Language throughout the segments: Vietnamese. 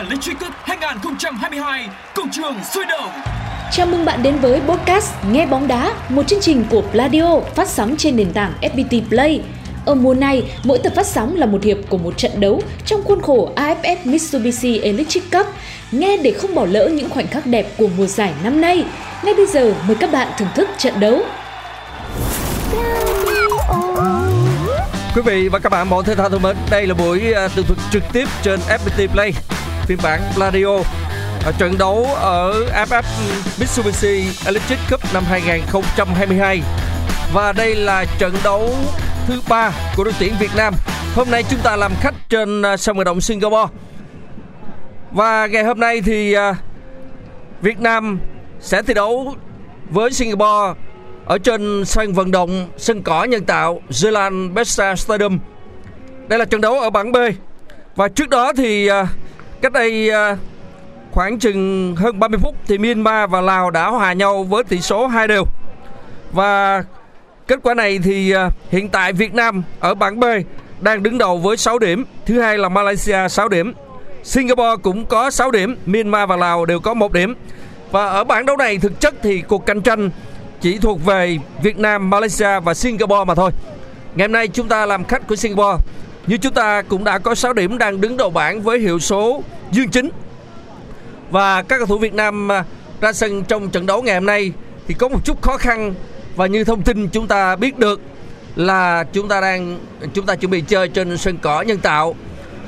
Electric Cup 2022 Công trường sôi động Chào mừng bạn đến với podcast Nghe bóng đá, một chương trình của Pladio phát sóng trên nền tảng FPT Play. Ở mùa này, mỗi tập phát sóng là một hiệp của một trận đấu trong khuôn khổ AFF Mitsubishi Electric Cup. Nghe để không bỏ lỡ những khoảnh khắc đẹp của mùa giải năm nay. Ngay bây giờ, mời các bạn thưởng thức trận đấu. Quý vị và các bạn mọi thể thao thân mến, đây là buổi à, tường thuật trực tiếp trên FPT Play phiên bản Pladio ở trận đấu ở AFF Mitsubishi Electric Cup năm 2022 và đây là trận đấu thứ ba của đội tuyển Việt Nam. Hôm nay chúng ta làm khách trên ờ, sân vận động Singapore và ngày hôm nay thì ờ, Việt Nam sẽ thi đấu với Singapore ở trên sân vận động sân cỏ nhân tạo Zealand Bessa Stadium. Đây là trận đấu ở bảng B. Và trước đó thì cách đây ờ, khoảng chừng hơn 30 phút thì Myanmar và Lào đã hòa nhau với tỷ số 2 đều. Và kết quả này thì ờ, hiện tại Việt Nam ở bảng B đang đứng đầu với 6 điểm, thứ hai là Malaysia 6 điểm. Singapore cũng có 6 điểm, Myanmar và Lào đều có 1 điểm. Và ở bảng đấu này thực chất thì cuộc cạnh tranh chỉ thuộc về Việt Nam, Malaysia và Singapore mà thôi. Ngày hôm nay chúng ta làm khách của Singapore. Như chúng ta cũng đã có 6 điểm đang đứng đầu bảng với hiệu số dương chính. Và các cầu thủ Việt Nam à, ra sân trong trận đấu ngày hôm nay thì có một chút khó khăn và như thông tin chúng ta biết được là chúng ta đang chúng ta chuẩn bị chơi trên sân cỏ nhân tạo.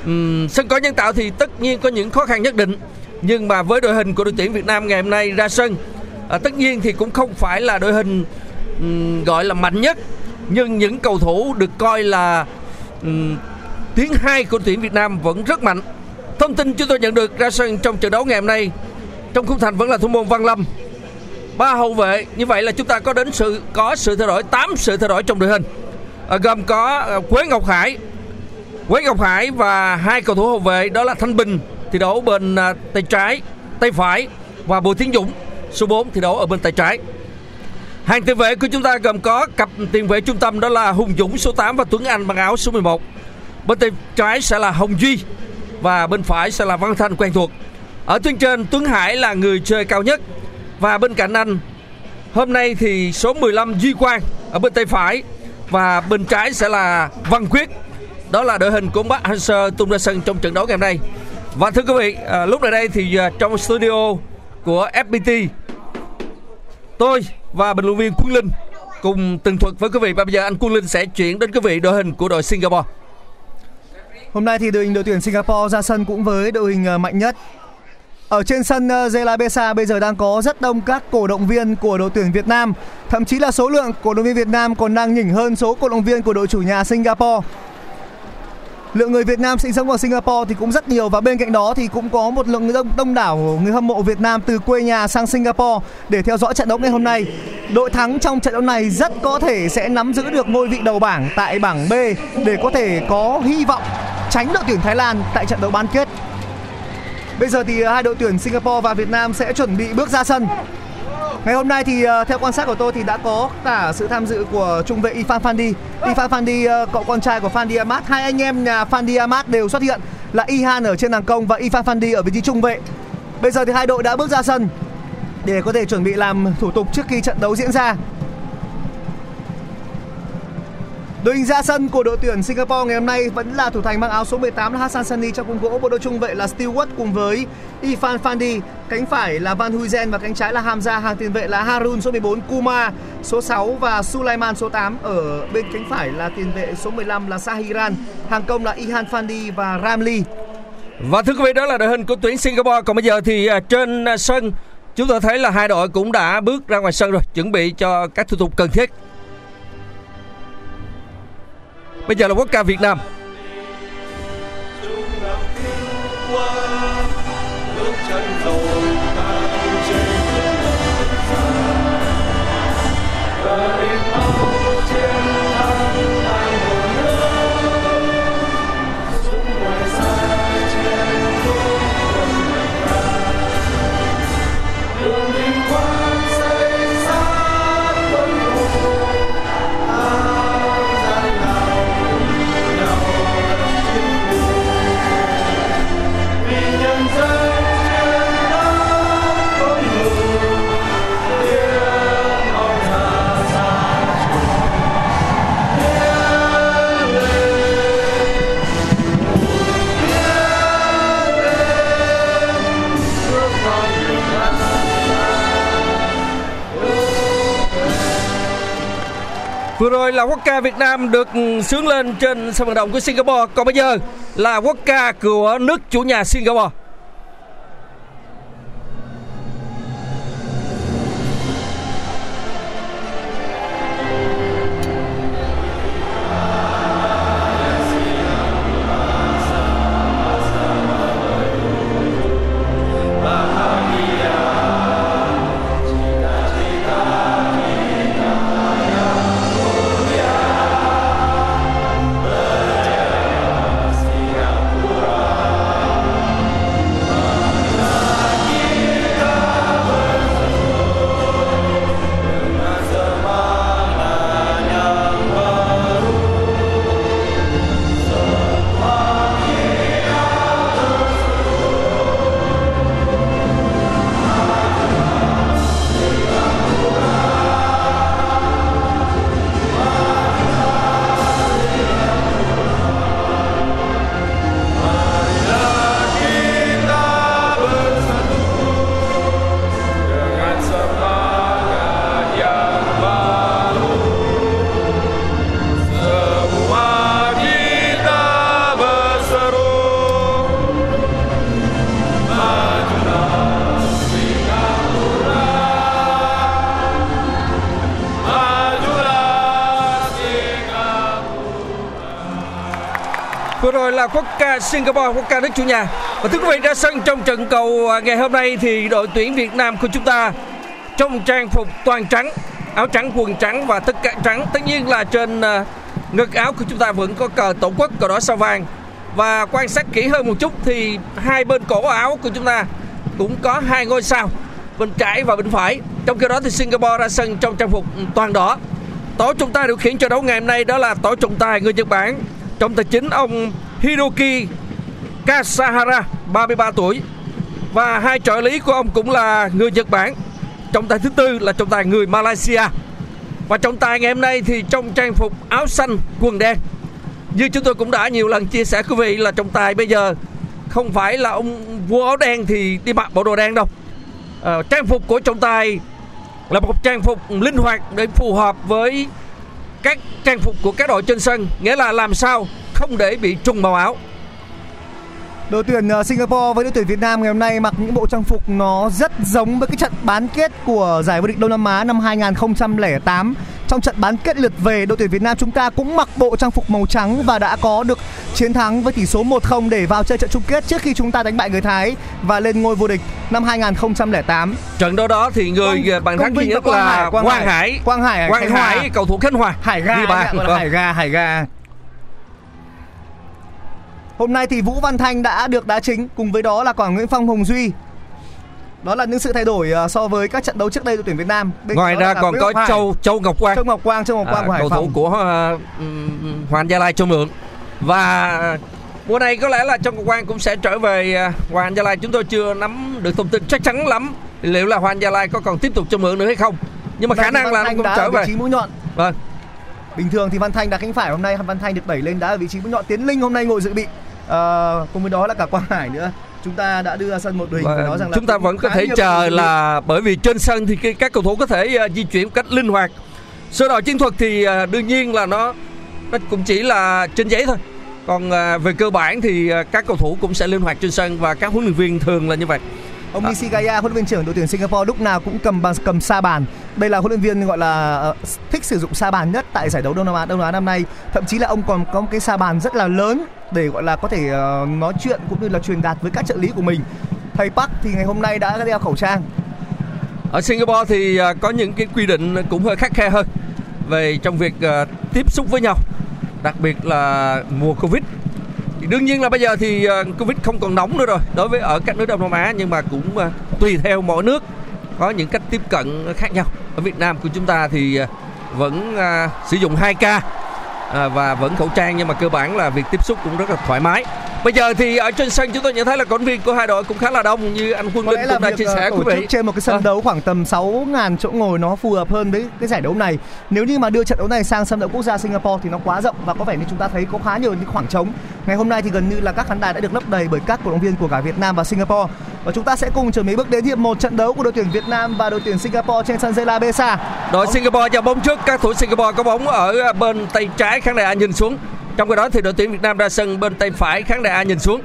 Uhm, sân cỏ nhân tạo thì tất nhiên có những khó khăn nhất định nhưng mà với đội hình của đội tuyển Việt Nam ngày hôm nay ra sân à, tất nhiên thì cũng không phải là đội hình ừm, gọi là mạnh nhất nhưng những cầu thủ được coi là ừm, tiếng hai của tuyển Việt Nam vẫn rất mạnh. Thông tin chúng tôi nhận được ra sân trong trận đấu ngày hôm nay trong khung thành vẫn là thủ môn Văn Lâm. Ba hậu vệ như vậy là chúng ta có đến sự có sự thay đổi 8 sự thay đổi trong đội hình. À, gồm có à, Quế Ngọc Hải. Quế Ngọc Hải và hai cầu thủ hậu vệ đó là Thanh Bình thi đấu bên à, tay trái tay phải và Bùi Tiến Dũng. Số 4 thi đấu ở bên tay trái hàng tiền vệ của chúng ta gồm có cặp tiền vệ trung tâm đó là Hùng Dũng số 8 và Tuấn Anh mang áo số 11 bên tay trái sẽ là Hồng Duy và bên phải sẽ là Văn Thanh quen thuộc. Ở tuyến trên Tuấn Hải là người chơi cao nhất. Và bên cạnh anh hôm nay thì số 15 Duy Quang ở bên tay phải và bên trái sẽ là Văn Quyết. Đó là đội hình của Bắc Hanser tung ra sân trong trận đấu ngày hôm nay. Và thưa quý vị à, lúc này đây thì à, trong studio của FPT tôi và bình luận viên Quân Linh cùng tường thuật với quý vị và bây giờ anh Quân Linh sẽ chuyển đến quý vị đội hình của đội Singapore Hôm nay thì đội hình đội tuyển Singapore ra sân cũng với đội hình ờ, mạnh nhất. Ở trên sân ờ, Zela Besa bây giờ đang có rất đông các cổ động viên của đội tuyển Việt Nam. Thậm chí là số lượng cổ động viên Việt Nam còn đang nhỉnh hơn số cổ động viên của đội chủ nhà Singapore. Lượng người Việt Nam sinh sống ở Singapore thì cũng rất nhiều và bên cạnh đó thì cũng có một lượng đông, đông đảo người hâm mộ Việt Nam từ quê nhà sang Singapore để theo dõi trận đấu ngày hôm nay. Đội thắng trong trận đấu này rất có thể sẽ nắm giữ được ngôi vị đầu bảng tại bảng B để có thể có hy vọng tránh đội tuyển Thái Lan tại trận đấu bán kết. Bây giờ thì hai đội tuyển Singapore và Việt Nam sẽ chuẩn bị bước ra sân. Ngày hôm nay thì ờ, theo quan sát của tôi thì đã có cả sự tham dự của trung vệ Ifan Fandi. Ifan Fandi ờ, cậu con trai của Fandi Ahmad, hai anh em nhà Fandi Ahmad đều xuất hiện là Ihan ở trên hàng công và Ifan Fandi ở vị trí trung vệ. Bây giờ thì hai đội đã bước ra sân để có thể chuẩn bị làm thủ tục trước khi trận đấu diễn ra. Đội hình ra sân của đội tuyển Singapore ngày hôm nay vẫn là thủ thành mang áo số 18 là Hassan Sani trong khung gỗ bộ đôi trung vệ là Stewart cùng với Ifan Fandi, cánh phải là Van Huizen và cánh trái là Hamza, hàng tiền vệ là Harun số 14, Kuma số 6 và Sulaiman số 8 ở bên cánh phải là tiền vệ số 15 là Sahiran, hàng công là Ihan Fandi và Ramli. Và thưa quý vị đó là đội hình của tuyển Singapore. Còn bây giờ thì à, trên à, sân Chúng tôi thấy là hai đội cũng đã bước ra ngoài sân rồi Chuẩn bị cho các thủ tục cần thiết. Bây giờ là quốc ca Việt Nam. Bước Vừa rồi là quốc ca Việt Nam được sướng lên trên sân vận động của Singapore. Còn bây giờ là quốc ca của nước chủ nhà Singapore. Singapore, quốc ca nước chủ nhà. Và thưa quý vị ra sân trong trận cầu à, ngày hôm nay thì đội tuyển Việt Nam của chúng ta trong trang phục toàn trắng, áo trắng, quần trắng và tất cả trắng. Tất nhiên là trên à, ngực áo của chúng ta vẫn có cờ tổ quốc, cờ đỏ sao vàng. Và quan sát kỹ hơn một chút thì hai bên cổ áo của chúng ta cũng có hai ngôi sao bên trái và bên phải. Trong khi đó thì Singapore ra sân trong trang phục toàn đỏ. Tổ trọng tài điều khiển trận đấu ngày hôm nay đó là tổ trọng tài người Nhật Bản. Trọng tài chính ông Hiroki Kasahara, 33 tuổi. Và hai trợ lý của ông cũng là người Nhật Bản. Trọng tài thứ tư là trọng tài người Malaysia. Và trọng tài ngày hôm nay thì trong trang phục áo xanh, quần đen. Như chúng tôi cũng đã nhiều lần chia sẻ quý vị là trọng tài bây giờ không phải là ông vua áo đen thì đi mặc bộ đồ đen đâu. à, trang phục của trọng tài là một trang phục linh hoạt để phù hợp với các trang phục của các đội trên sân nghĩa là làm sao không để bị trùng màu áo Đội tuyển ờ, Singapore với đội tuyển Việt Nam ngày hôm nay mặc những bộ trang phục nó rất giống với cái trận bán kết của giải vô địch Đông Nam Á năm 2008. Trong trận bán kết lượt về, đội tuyển Việt Nam chúng ta cũng mặc bộ trang phục màu trắng và đã có được chiến thắng với tỷ số 1-0 để vào chơi trận chung kết trước khi chúng ta đánh bại người Thái và lên ngôi vô địch năm 2008. trận đấu đó thì người Quang- bàn thắng duy nhất và Quang là Hải, Quang Quang Hải. Hải Quang Hải Quang Hòa. Hải cầu thủ Khánh Hòa Hải ga ghi anh bàn. ạ, gọi là Vâng. Hải ga, Hải ga. Hôm nay thì Vũ Văn Thanh đã được đá chính cùng với đó là Quảng Nguyễn Phong Hồng Duy. Đó là những sự thay đổi ờ, so với các trận đấu trước đây đội tuyển Việt Nam. Bên ngoài ra còn có Hải, Châu Châu Ngọc Quang. Châu Ngọc Quang, Châu Ngọc Quang à, của Hải cầu thủ Phòng. của uh, um, Hoàng Gia Lai cho mượn. Và mùa này có lẽ là Châu Ngọc Quang cũng sẽ trở về uh, Hoàng Gia Lai. Chúng tôi chưa nắm được thông tin chắc chắn lắm liệu là Hoàng Gia Lai có còn tiếp tục cho mượn nữa hay không. Nhưng mà khả Văn- năng là Thanh cũng trở về. mũi nhọn. vâng. Bình thường thì Văn Thanh đá cánh phải hôm nay Văn Thanh được đẩy lên đá ở vị trí mũi nhọn. Tiến Linh hôm nay ngồi dự bị à, cùng với đó là cả Quang Hải nữa. Chúng ta đã đưa ra sân một đội hình phải nói rằng là chúng ta vẫn có thể chờ là bởi vì trên sân thì cái- các cầu thủ có thể ờ, di chuyển một cách linh hoạt. Sơ đồ chiến thuật thì ờ, đương nhiên là nó nó cũng chỉ là trên giấy thôi. Còn ờ, về cơ bản thì ờ, các cầu thủ cũng sẽ linh hoạt trên sân và các huấn luyện viên thường là như vậy. Ông Nishigaya, huấn luyện viên trưởng đội tuyển Singapore lúc nào cũng cầm bàn cầm sa bàn. Đây là huấn luyện viên gọi là ờ, thích sử dụng sa bàn nhất tại giải đấu Đông Nam Á, Đông Nam Á năm nay. Thậm chí là ông còn có một cái sa bàn rất là lớn để gọi là có thể ờ, nói chuyện cũng như là truyền đạt với các trợ lý của mình. Thầy Park thì ngày hôm nay đã đeo khẩu trang. ở Singapore thì ờ, có những cái quy định cũng hơi khắc khe hơn về trong việc tiếp xúc với nhau, đặc biệt là mùa Covid thì đương nhiên là bây giờ thì Covid không còn nóng nữa rồi đối với ở các nước Đông Nam Á, nhưng mà cũng tùy theo mỗi nước có những cách tiếp cận khác nhau. Ở Việt Nam của chúng ta thì à, vẫn à, sử dụng 2K à, và vẫn khẩu trang nhưng mà cơ bản là việc tiếp xúc cũng rất là thoải mái bây giờ thì ở trên sân chúng tôi nhận thấy là cổ động viên của hai đội cũng khá là đông như anh Quân Linh cũng đã chia ờ, sẻ tổ quý vị trên một cái sân Ờ. đấu khoảng tầm 6.000 chỗ ngồi nó phù hợp hơn với cái giải đấu này. Nếu như mà đưa trận đấu này sang sân đấu quốc gia Singapore thì nó quá rộng và có vẻ như chúng ta thấy có khá nhiều những khoảng trống. Ngày hôm nay thì gần như là các khán đài đã được lấp đầy bởi các cổ động viên của cả Việt Nam và Singapore. Và chúng ta sẽ cùng chuẩn bị bước đến hiệp một trận đấu của đội tuyển Việt Nam và đội tuyển Singapore trên sân Zela Besa. Đội Singapore giao bóng trước, các thủ Singapore có bóng ở bên tay trái khán đài A nhìn xuống. Trong khi đó thì đội tuyển Việt Nam ra sân bên tay phải khán đài A nhìn xuống.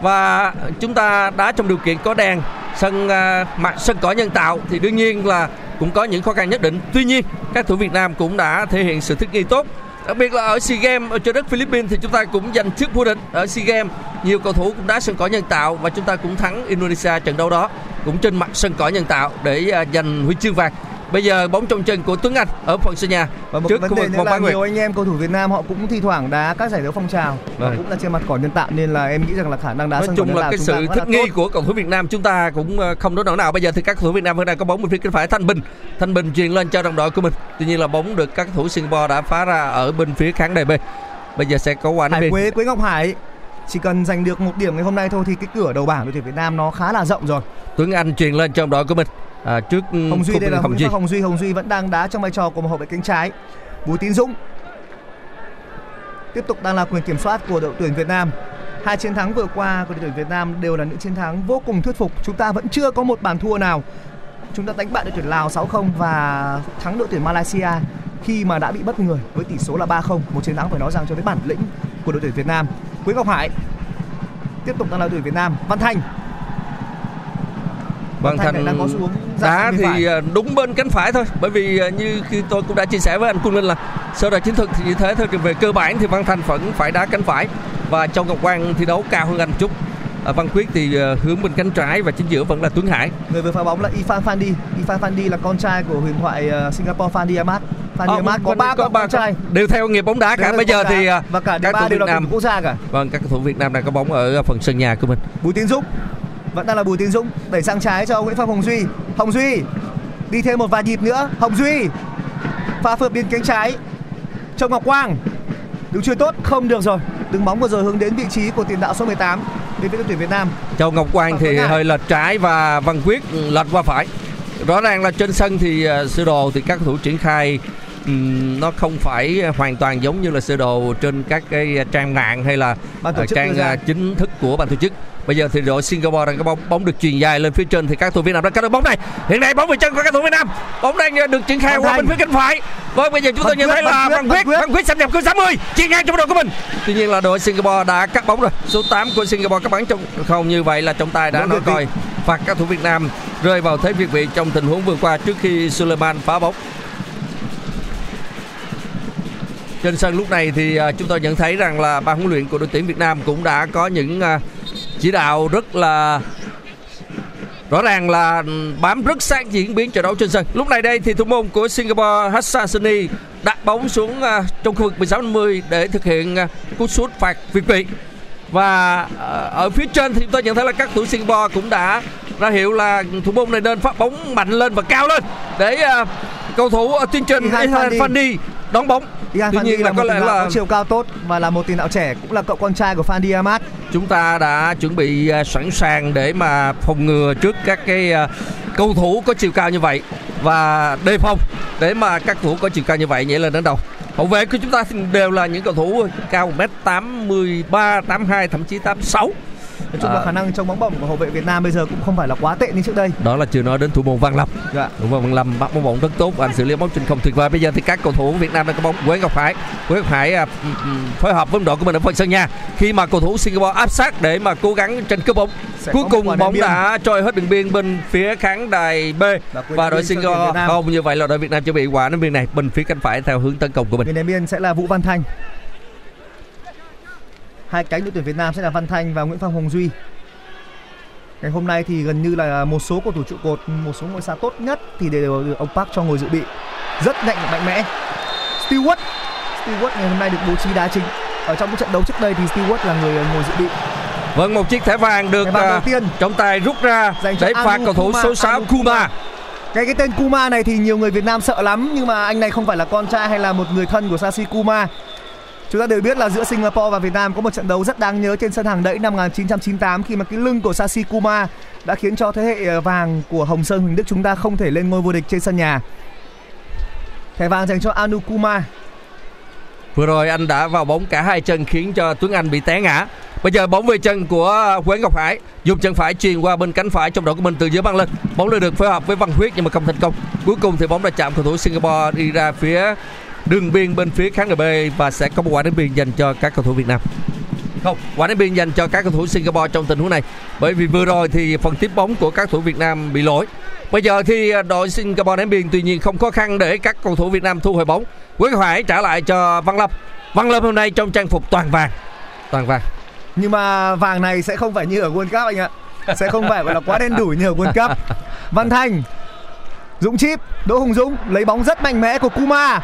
Và chúng ta đá trong điều kiện có đèn, sân à, mặt sân cỏ nhân tạo thì đương nhiên là cũng có những khó khăn nhất định. Tuy nhiên, các thủ Việt Nam cũng đã thể hiện sự thích nghi tốt. Đặc biệt là ở SEA Games ở trên đất Philippines thì chúng ta cũng giành chức vô địch ở SEA Games. Nhiều cầu thủ cũng đá sân cỏ nhân tạo và chúng ta cũng thắng Indonesia trận đấu đó cũng trên mặt sân cỏ nhân tạo để à, giành huy chương vàng. Bây giờ bóng trong chân của Tuấn Anh ở phần sân nhà Và một trước vấn đề nữa là nhiều anh em cầu thủ Việt Nam họ cũng thi thoảng đá các giải đấu phong trào và cũng là trên mặt cỏ nhân tạo nên là em nghĩ rằng là khả năng đá Nói sân chung là cái sự thích nghi của cầu thủ Việt Nam chúng ta cũng ờ, không đối nổi nào. Bây giờ thì các cầu thủ Việt Nam vẫn đang có bóng bên phía cánh phải Thanh Bình. Thanh Bình truyền lên cho đồng đội của mình. Tuy nhiên là bóng được các cầu thủ Singapore đã phá ra ở bên phía khán đài B. Bây giờ sẽ có quả Hải. Quế Quế Ngọc Hải chỉ cần giành được một điểm ngày hôm nay thôi thì cái cửa đầu bảng đội tuyển Việt Nam nó khá là rộng rồi. Tuấn Anh truyền lên cho đồng đội của mình. À, trước Hồng Duy đây là Hồng Duy. Hồng Duy Hồng Duy vẫn đang đá trong vai trò của một hậu vệ cánh trái. Bùi Tín Dũng tiếp tục đang là quyền kiểm soát của đội tuyển Việt Nam. Hai chiến thắng vừa qua của đội tuyển Việt Nam đều là những chiến thắng vô cùng thuyết phục. Chúng ta vẫn chưa có một bàn thua nào. Chúng ta đánh bại đội tuyển Lào 6-0 và thắng đội tuyển Malaysia khi mà đã bị bất người với tỷ số là 3-0. Một chiến thắng phải nói rằng cho thấy bản lĩnh của đội tuyển Việt Nam. Quế Ngọc Hải tiếp tục đang là đội tuyển Việt Nam. Văn Thanh Vâng Thành đang có xu hướng đá thì phải. ờ, đúng bên cánh phải thôi bởi vì ờ, như khi tôi cũng đã chia sẻ với anh Quân Linh là sơ đồ chiến thuật thì như thế thôi về cơ bản thì Văn Thành vẫn phải đá cánh phải và Châu Ngọc Quang thi đấu cao hơn anh chút À, Văn Quyết thì ờ, hướng bên cánh trái và chính giữa vẫn là Tuấn Hải Người vừa phá bóng là Ifan Fandi. Ifan Fandi là con trai của huyền thoại ờ, Singapore Fandi Ahmad. Fandi Ờ, Ahmad có ba có con, ba trai. đều theo nghiệp bóng đá cả Đều bây giờ đá. thì ờ, và cả các ba thủ đều Việt là Nam quốc gia cả. vâng các cầu thủ Việt Nam đang có bóng ở phần sân nhà của mình Bùi Tiến Dũng vẫn đang là Bùi Tiến Dũng đẩy sang trái cho Nguyễn Phong Hồng Duy. Hồng Duy đi thêm một vài nhịp nữa. Hồng Duy pha phượt biên cánh trái. Châu Ngọc Quang đứng chưa tốt không được rồi. Đứng bóng vừa rồi hướng đến vị trí của tiền đạo số 18 đến với đội tuyển Việt Nam. Châu Ngọc Quang thì hơi lệch trái và Văn Quyết lệch qua phải rõ ràng là trên sân thì uh, sơ đồ thì các thủ triển khai nó không phải hoàn toàn giống như là sơ đồ trên các cái trang mạng hay là Ban tổ chức trang ờ, chính thức của ban tổ chức bây giờ thì đội Singapore đang có bóng bóng được truyền dài lên phía trên thì các cầu thủ Việt Nam đang cắt được bóng này. Hiện nay bóng về chân của các cầu thủ Việt Nam. Bóng đang ờ, được triển khai qua bên phía cánh phải. Vâng bây giờ chúng tôi nhận Quyết, thấy là Văn Quyết, Văn Quyết xâm nhập cửa 60 chuyền ngang trong đội của mình. Tuy nhiên là đội Singapore đã cắt bóng rồi. Số 8 của Singapore cắt bắn trong không như vậy là trọng tài đã nói coi phạt các thủ Việt Nam rơi vào thế việt vị trong tình huống vừa qua trước khi Suleiman phá bóng. Trên sân lúc này thì à, chúng tôi nhận thấy rằng là ban huấn luyện của đội tuyển Việt Nam cũng đã có những à, chỉ đạo rất là rõ ràng là bám rất sát diễn biến trận đấu trên sân. Lúc này đây thì thủ môn của Singapore Hassan Sani đặt bóng xuống à, trong khu vực 16-50 để thực hiện à, cú sút phạt việt vị. Và à, ở phía trên thì chúng tôi nhận thấy là các thủ Singapore cũng đã ra hiệu là thủ môn này nên phát bóng mạnh lên và cao lên để cầu thủ ở trên Ihan Ihan Fandi. Fandi đón bóng. Tuy Fandi nhiên là là có lẽ là có chiều cao tốt và là một tiền đạo trẻ cũng là cậu con trai của Fandi Ahmad. chúng ta đã chuẩn bị à, sẵn sàng để mà phòng ngừa trước các cái à, cầu thủ có chiều cao như vậy và đề phòng để mà các thủ có chiều cao như vậy nhảy lên đến đầu hậu vệ của chúng ta đều là những cầu thủ cao 1m83, 82 thậm chí 86 Nói chung là À. khả năng trong bóng bổng của hậu vệ Việt Nam bây giờ cũng không phải là quá tệ như trước đây. đó là chưa nói đến thủ môn Văn Lâm. Dạ. thủ môn Văn Lâm bắt bóng bổng rất tốt anh xử lý bóng trên không tuyệt vời. Bây giờ thì các cầu thủ Việt Nam đang có bóng. Quế Ngọc Hải. Quế Ngọc Hải à, ừm, ừm, phối hợp với đội của mình ở phần sân nhà khi mà cầu thủ Singapore áp sát để mà cố gắng tranh cướp bóng. Sẽ cuối cùng bóng đã trôi hết đường biên bên phía khán đài B. Và và đội Singapore không như vậy là đội Việt Nam chuẩn bị quả ném biên này bên phía cánh phải theo hướng tấn công của mình. Người ném biên sẽ là Vũ Văn Thanh. Hai cánh đội tuyển Việt Nam sẽ là Văn Thanh và Nguyễn Phong Hồng Duy. Ngày hôm nay thì gần như là một số cầu thủ trụ cột, một số ngôi sao tốt nhất thì đều được ông Park cho ngồi dự bị. Rất mạnh và mạnh mẽ. Stewart, Stewart ngày hôm nay được bố trí đá chính. Ở trong cái trận đấu trước đây thì Stewart là người ngồi dự bị. vâng một chiếc thẻ vàng được vàng à, đầu tiên. trọng tài rút ra Dành cho để phạt cầu thủ Kuma, số 6 Anu Kuma Cái cái tên Kuma này thì nhiều người Việt Nam sợ lắm nhưng mà anh này không phải là con trai hay là một người thân của Sashi Kuma. Chúng ta đều biết là giữa Singapore và Việt Nam có một trận đấu rất đáng nhớ trên sân hàng đẫy năm 1998 khi mà cái lưng của Sashi Kuma đã khiến cho thế hệ ờ, vàng của Hồng Sơn Huỳnh Đức chúng ta không thể lên ngôi vô địch trên sân nhà. Thẻ vàng dành cho Anu Kuma. Vừa rồi anh đã vào bóng cả hai chân khiến cho Tuấn Anh bị té ngã. Bây giờ bóng về chân của Quế Ngọc Hải, dùng chân phải truyền qua bên cánh phải, trong đội của mình từ dưới băng lên. Bóng đã được phối hợp với Văn Huyết nhưng mà không thành công. Cuối cùng thì bóng đã chạm cầu thủ Singapore đi ra phía đường biên bên phía khán đài B và sẽ có một quả đánh biên dành cho các cầu thủ Việt Nam. Không, quả đá biên dành cho các cầu thủ Singapore trong tình huống này. Bởi vì vừa rồi thì phần tiếp bóng của các cầu thủ Việt Nam bị lỗi. Bây giờ thì à, đội Singapore ném biên tuy nhiên không khó khăn để các cầu thủ Việt Nam thu hồi bóng. Quế Hoài trả lại cho Văn Lâm. Văn Lâm hôm nay trong trang phục toàn vàng. Toàn vàng. Nhưng mà vàng này sẽ không phải như ở World Cup anh ạ. Sẽ không phải gọi là quá đen đủi như ở World Cup. Văn Thành, Dũng Chip, Đỗ Hùng Dũng lấy bóng rất mạnh mẽ của Kuma.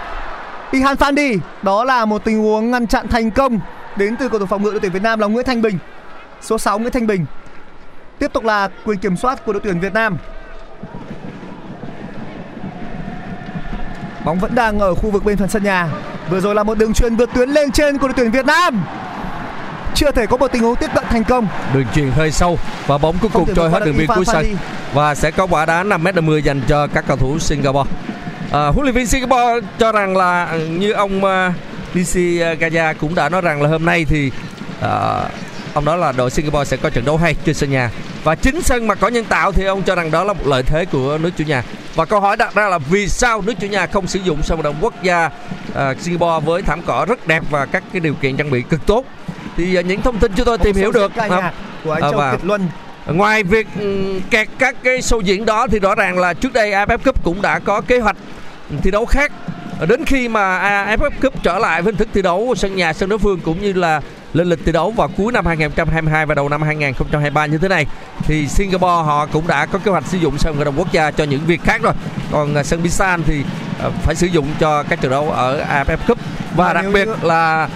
Ihan Fandi, đó là một tình huống ngăn chặn thành công đến từ cầu thủ phòng ngự đội tuyển Việt Nam là Nguyễn Thanh Bình. Số 6 Nguyễn Thanh Bình. Tiếp tục là quyền kiểm soát của đội tuyển Việt Nam. Bóng vẫn đang ở khu vực bên phần sân nhà. Vừa rồi là một đường truyền vượt tuyến lên trên của đội tuyển Việt Nam. Chưa thể có một tình huống tiếp cận thành công. Đường truyền hơi sâu và bóng cuối cùng trôi hết đường biên cuối sân và sẽ có quả đá 5m50 dành cho các cầu thủ Singapore. À, huấn luyện viên Singapore cho rằng là ừ, như ông uh, DC Gaya cũng đã nói rằng là hôm nay thì à, ông nói là đội Singapore sẽ có trận đấu hay trên sân nhà. Và chính sân mà có nhân tạo thì ông cho rằng đó là một lợi thế của nước chủ nhà. Và câu hỏi đặt ra là vì sao nước chủ nhà không sử dụng sân vận động quốc gia à, Singapore với thảm cỏ rất đẹp và các cái điều kiện trang bị cực tốt? Thì à, những thông tin chúng tôi tìm hiểu được nhạc của anh Châu và- Kiệt Luân. Ngoài việc ừm, kẹt các cái show diễn đó thì rõ ràng là trước đây AFF Cup cũng đã có kế hoạch thi đấu khác. Đến khi mà AFF Cup trở lại với hình thức thi đấu sân nhà sân đối phương cũng như là lên lịch thi đấu vào cuối năm 2022 và đầu năm 2023 như thế này thì Singapore họ cũng đã có kế hoạch sử dụng sân vận động quốc gia cho những việc khác rồi. Còn à, sân Busan thì à, phải sử dụng cho các trận đấu ở AFF Cup và đặc biệt là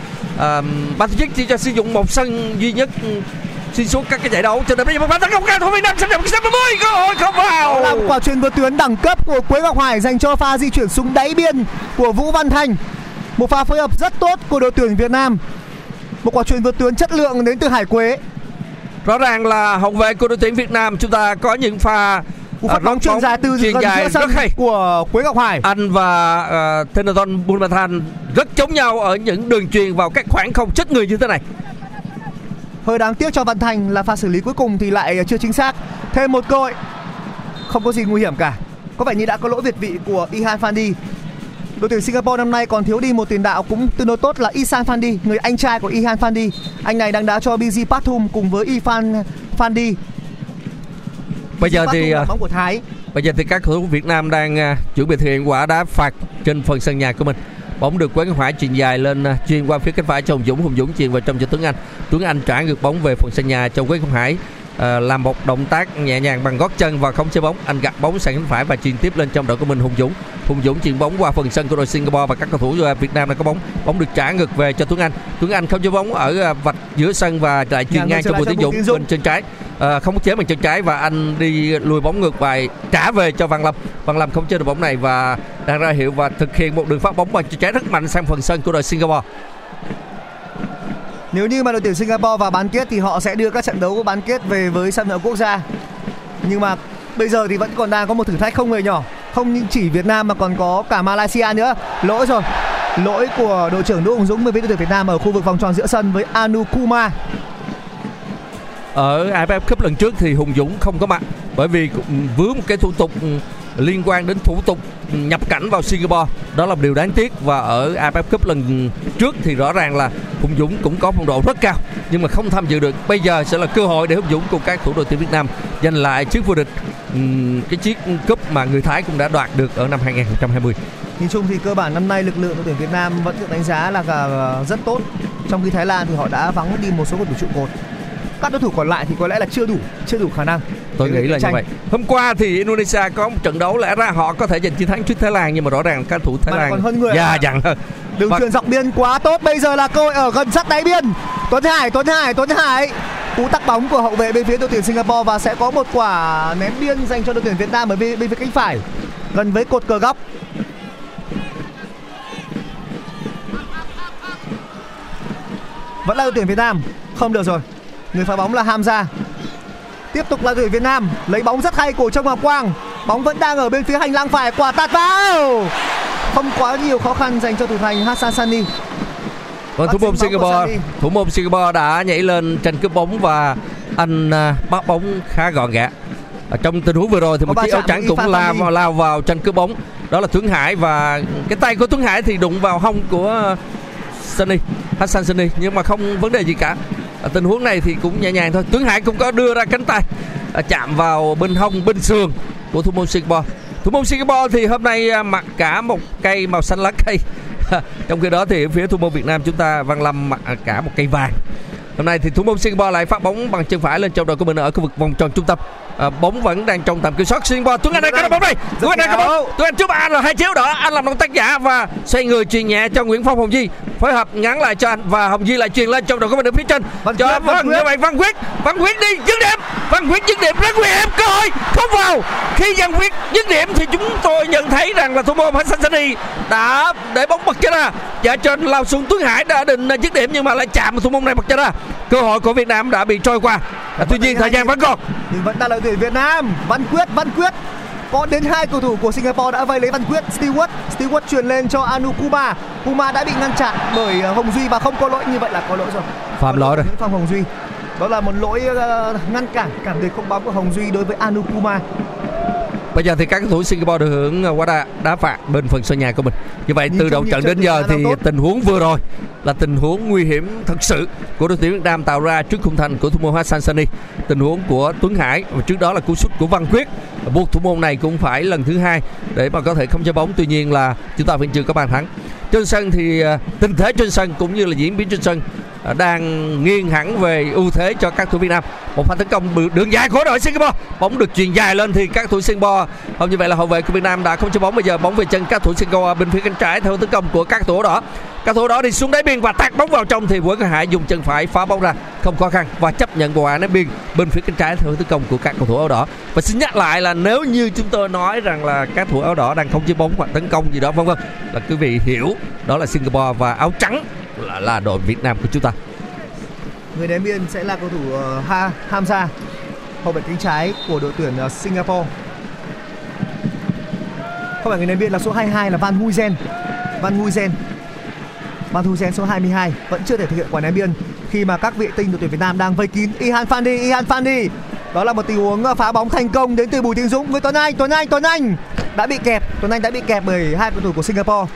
tổ chức chỉ cho sử dụng một sân duy nhất xuyên suốt các cái giải đấu cho nên bây giờ một pha tấn công cao thủ Việt Nam xâm nhập sân 50 cơ hội không vào là quả chuyền vượt tuyến đẳng cấp của Quế Ngọc Hải dành cho pha di chuyển xuống đáy biên của Vũ Văn Thành. Một pha phối hợp rất tốt của đội tuyển Việt Nam. Một quả chuyền vượt tuyến chất lượng đến từ Hải Quế. rõ ràng là hậu vệ của đội tuyển Việt Nam chúng ta có những pha Cú à, phát bóng chuyền dài từ chuyền gần dài giữa sân rất hay của Quế Ngọc Hải. anh và uh, Tenaton Bunmathan rất chống nhau ở những đường truyền vào các khoảng không chết người như thế này Hơi đáng tiếc cho Văn Thành là pha xử lý cuối cùng thì lại chưa chính xác. Thêm một cơ hội. Không có gì nguy hiểm cả. Có vẻ như đã có lỗi việt vị của Ihan Fandi. Đội tuyển Singapore năm nay còn thiếu đi một tiền đạo cũng tương đối tốt là Isan Fandi, người anh trai của Ihan Fandi. Anh này đang đá cho BG Pathum cùng với Ifan Fandi. bây giờ thì Pathum à, bóng của Thái. bây giờ thì các cầu thủ Việt Nam đang à, chuẩn bị thực hiện quả đá phạt trên phần sân nhà của mình bóng được Quế hỏa Hải chuyền dài lên chuyên chuyền qua phía cánh phải cho Hùng Dũng. Hùng Dũng chuyền vào trong cho Tuấn Anh. Tuấn Anh trả ngược bóng về phần sân nhà cho Quế Công Hải à, làm một động tác nhẹ nhàng bằng gót chân và không chế bóng. Anh gạt bóng sang cánh phải và chuyền tiếp lên trong đội của mình Hùng Dũng. Hùng Dũng chuyền bóng qua phần sân của đội Singapore và các cầu thủ à, Việt Nam đang có bóng. Bóng được trả ngược về cho Tuấn Anh. Tuấn Anh không chế bóng ở à, vạch giữa sân và lại chuyền Ngang cho Bùi Tiến Dũng bên chân trái. À, không chế bằng chân trái và anh đi lùi bóng ngược bài trả về cho Văn Lâm. Văn Lâm không chế được bóng này và đang ra hiệu và thực hiện một đường phát bóng bằng chân trái rất mạnh sang phần sân của đội Singapore nếu như mà đội tuyển Singapore vào bán kết thì họ sẽ đưa các trận đấu của bán kết về với sân vận quốc gia. Nhưng mà bây giờ thì vẫn còn đang có một thử thách không hề nhỏ. Không những chỉ Việt Nam mà còn có cả Malaysia nữa. Lỗi rồi. lỗi của đội trưởng Đỗ Hùng Dũng với đội tuyển Việt Nam ở khu vực vòng tròn giữa sân với Anu Kuma ở AFF Cup lần trước thì Hùng Dũng không có mặt bởi vì vướng một cái thủ tục liên quan đến thủ tục nhập cảnh vào Singapore. Đó là một điều đáng tiếc và ở AFF Cup lần trước thì rõ ràng là Hùng Dũng cũng có phong độ rất cao, nhưng mà không tham dự được. Bây giờ sẽ là cơ hội để Hùng Dũng cùng các thủ đội tuyển Việt Nam giành lại chiếc vô địch cái chiếc cúp mà người Thái cũng đã đoạt được ở năm 2020 Nhìn chung thì cơ bản năm nay lực lượng đội tuyển Việt Nam vẫn được đánh giá là à, rất tốt. Trong khi Thái Lan thì họ đã vắng đi một số cầu thủ trụ cột. Các đối thủ còn lại thì có lẽ là chưa đủ chưa đủ khả năng tôi nghĩ là tranh. như vậy. hôm qua thì Indonesia có một trận đấu lẽ ra họ có thể giành chiến thắng trước Thái Lan nhưng mà rõ ràng các thủ Thái Lan còn hơn người à. dặn hơn. Đường và... truyền dọc biên quá tốt bây giờ là cơ hội ở gần sát đáy biên. Tuấn Hải Tuấn Hải Tuấn Hải. Cú tắc bóng của hậu vệ bên phía đội tuyển Singapore và sẽ có một quả ném biên dành cho đội tuyển Việt Nam ở bên, bên phía cánh phải gần với cột cờ góc. Vẫn là đội tuyển Việt Nam. Không được rồi. Người phá bóng là Hamza tiếp tục là đội Việt Nam. Lấy bóng rất hay của Trong Ngọc Quang. Bóng vẫn đang ở bên phía hành lang phải quả tạt vào. Không quá nhiều khó khăn dành cho thủ thành Hassan Sani. Vâng, thủ môn Singapore, thủ môn Singapore đã nhảy lên tranh cướp bóng và anh uh, bắt bóng khá gọn gẽ. Ở trong tình huống vừa rồi thì một chiếc áo trắng cũng lao vào, lao vào tranh cướp bóng. Đó là Tuấn Hải và cái tay của Tuấn Hải thì đụng vào hông của Sunny, Hassan Sunny nhưng mà không vấn đề gì cả à, tình huống này thì cũng nhẹ nhàng thôi. Tuấn Hải cũng có đưa ra cánh tay à, chạm vào bên hông bên sườn của thủ môn Singapore. Thủ môn Singapore thì hôm nay à, mặc cả một cây màu xanh lá cây. Trong khi đó thì phía thủ môn Việt Nam chúng ta Văn Lâm mặc cả một cây vàng. Hôm nay thì thủ môn Singapore lại phát bóng bằng chân phải lên trong đội của mình ở khu vực vòng tròn trung tâm à, bóng vẫn đang trong tầm kiểm soát. Singapore Tuấn Anh đây có bóng đây. Tuấn Anh đây có bóng. Tuấn Anh trước anh là hai chiếu đỏ. Anh làm động tác giả và xoay người truyền nhẹ cho Nguyễn Phong Hồng Di. Phối hợp ngắn lại cho anh và Hồng Di lại truyền lên trong đội của mình ở phía trên. Văn cho vâng như vậy Văn Quyết. Văn Quyết đi dứt điểm. Văn Quyết dứt điểm rất nguy hiểm. Cơ hội không vào. Khi Văn Quyết dứt điểm thì chúng tôi nhận thấy rằng là thủ môn Hassan Sani đã để bóng bật chân ra. Và trên lao xuống Tuấn Hải đã định dứt điểm nhưng mà lại chạm thủ môn này bật chân ra. Cơ hội của Việt Nam đã bị trôi qua à, tuy nhiên thời gian vẫn còn. Nhưng vẫn đang là tuyển Việt Nam. Văn Quyết Văn Quyết. Có đến hai cầu thủ của Singapore đã vây lấy Văn Quyết. Stewart Stewart truyền lên cho Anu Kuma. Kuma đã bị ngăn chặn bởi ờ, Hồng Duy và không có lỗi. Như vậy là có lỗi rồi. Phạm lỗi rồi. Phong Hồng Duy. Đó là một lỗi uh, ngăn cản cản địch không bóng của Hồng Duy đối với Anu Kuma Bây giờ thì các cầu thủ Singapore được hưởng quá đá, đá phạt bên phần sân nhà của mình. Như vậy từ đầu trận đến giờ thì tình huống vừa rồi là tình huống nguy hiểm thật sự của đội tuyển Việt Nam tạo ra trước khung thành của thủ môn Hassan Sani. Tình huống của Tuấn Hải và trước đó là cú sút của Văn Quyết. Buộc thủ môn này cũng phải lần thứ hai để mà có thể không chơi bóng. Tuy nhiên là chúng ta vẫn chưa có bàn thắng. Trên sân thì à, tình thế trên sân cũng như là diễn biến trên sân à, đang nghiêng hẳn về ưu thế cho các thủ Việt Nam. Một pha tấn công đường dài của đội Singapore. Bóng được truyền dài lên thì các thủ Singapore, không như vậy là hậu vệ của Việt Nam đã không cho bóng. Bây giờ bóng về chân các thủ Singapore, bên phía cánh trái theo tấn công của các thủ đó các thủ đó đi xuống đáy biên và tạt bóng vào trong thì Nguyễn Văn Hải dùng chân phải phá bóng ra. Không khó khăn và chấp nhận quả ném biên bên phía cánh trái theo tấn công của các cầu thủ áo đỏ. Và xin nhắc lại là nếu như chúng tôi nói rằng là các thủ áo đỏ đang không chơi bóng hoặc tấn công gì đó vân vân là quý vị hiểu đó là Singapore và áo trắng là, là đội Việt Nam của chúng ta. Người ném biên sẽ là cầu thủ uh, ha Hamza hậu vệ cánh trái của đội tuyển uh, Singapore. Không phải người ném biên là số 22 là Van Huizen Van Huyzen Van Huyzen số 22 vẫn chưa thể thực hiện quả ném biên. Khi mà các vệ tinh đội tuyển Việt Nam đang vây kín Ihan Fandi Ihan Fandi. Đó là một tình huống ờ, phá bóng thành công đến từ Bùi Tiến Dũng với Tuấn Anh. Tuấn Anh Tuấn Anh đã bị kẹp, Tuấn Anh đã bị kẹp bởi hai cầu thủ của Singapore.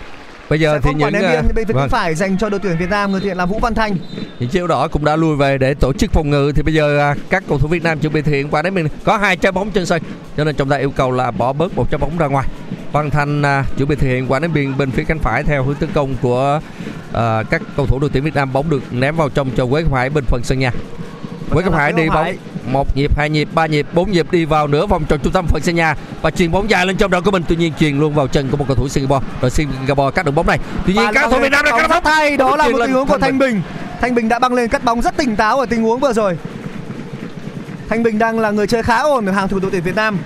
Bây giờ thì những biên bên phía vâng. phải dành cho đội tuyển Việt Nam người thiện là Vũ Văn Thanh. Những chiếc đỏ cũng đã lùi về để tổ chức phòng ngự thì bây giờ à, các cầu thủ Việt Nam chuẩn bị thực hiện qua đấy mình có hai trái bóng trên sân cho nên trọng tài yêu cầu là bỏ bớt một trái bóng ra ngoài. Văn Thanh à, chuẩn bị thực hiện quả ném biên bên phía cánh phải theo hướng tấn công của à, các cầu thủ đội tuyển Việt Nam bóng được ném vào trong cho Quế Hải bên phần sân nhà. Quế Hải đi bóng một nhịp hai nhịp ba nhịp bốn nhịp đi vào nửa vòng tròn trung tâm phần sân nhà. Và chuyền bóng dài lên trong đội của mình. Tuy nhiên chuyền luôn vào chân của một cầu thủ Singapore. Rồi Singapore cắt được bóng này. Tuy nhiên các cầu thủ Việt Nam đã cắt bóng. thay đó là một tình huống của Thanh Bình. Thanh Bình đã băng lên cắt bóng rất tỉnh táo ở tình huống vừa rồi. Thanh Bình đang là người chơi khá ổn ở hàng thủ đội tuyển Việt Nam.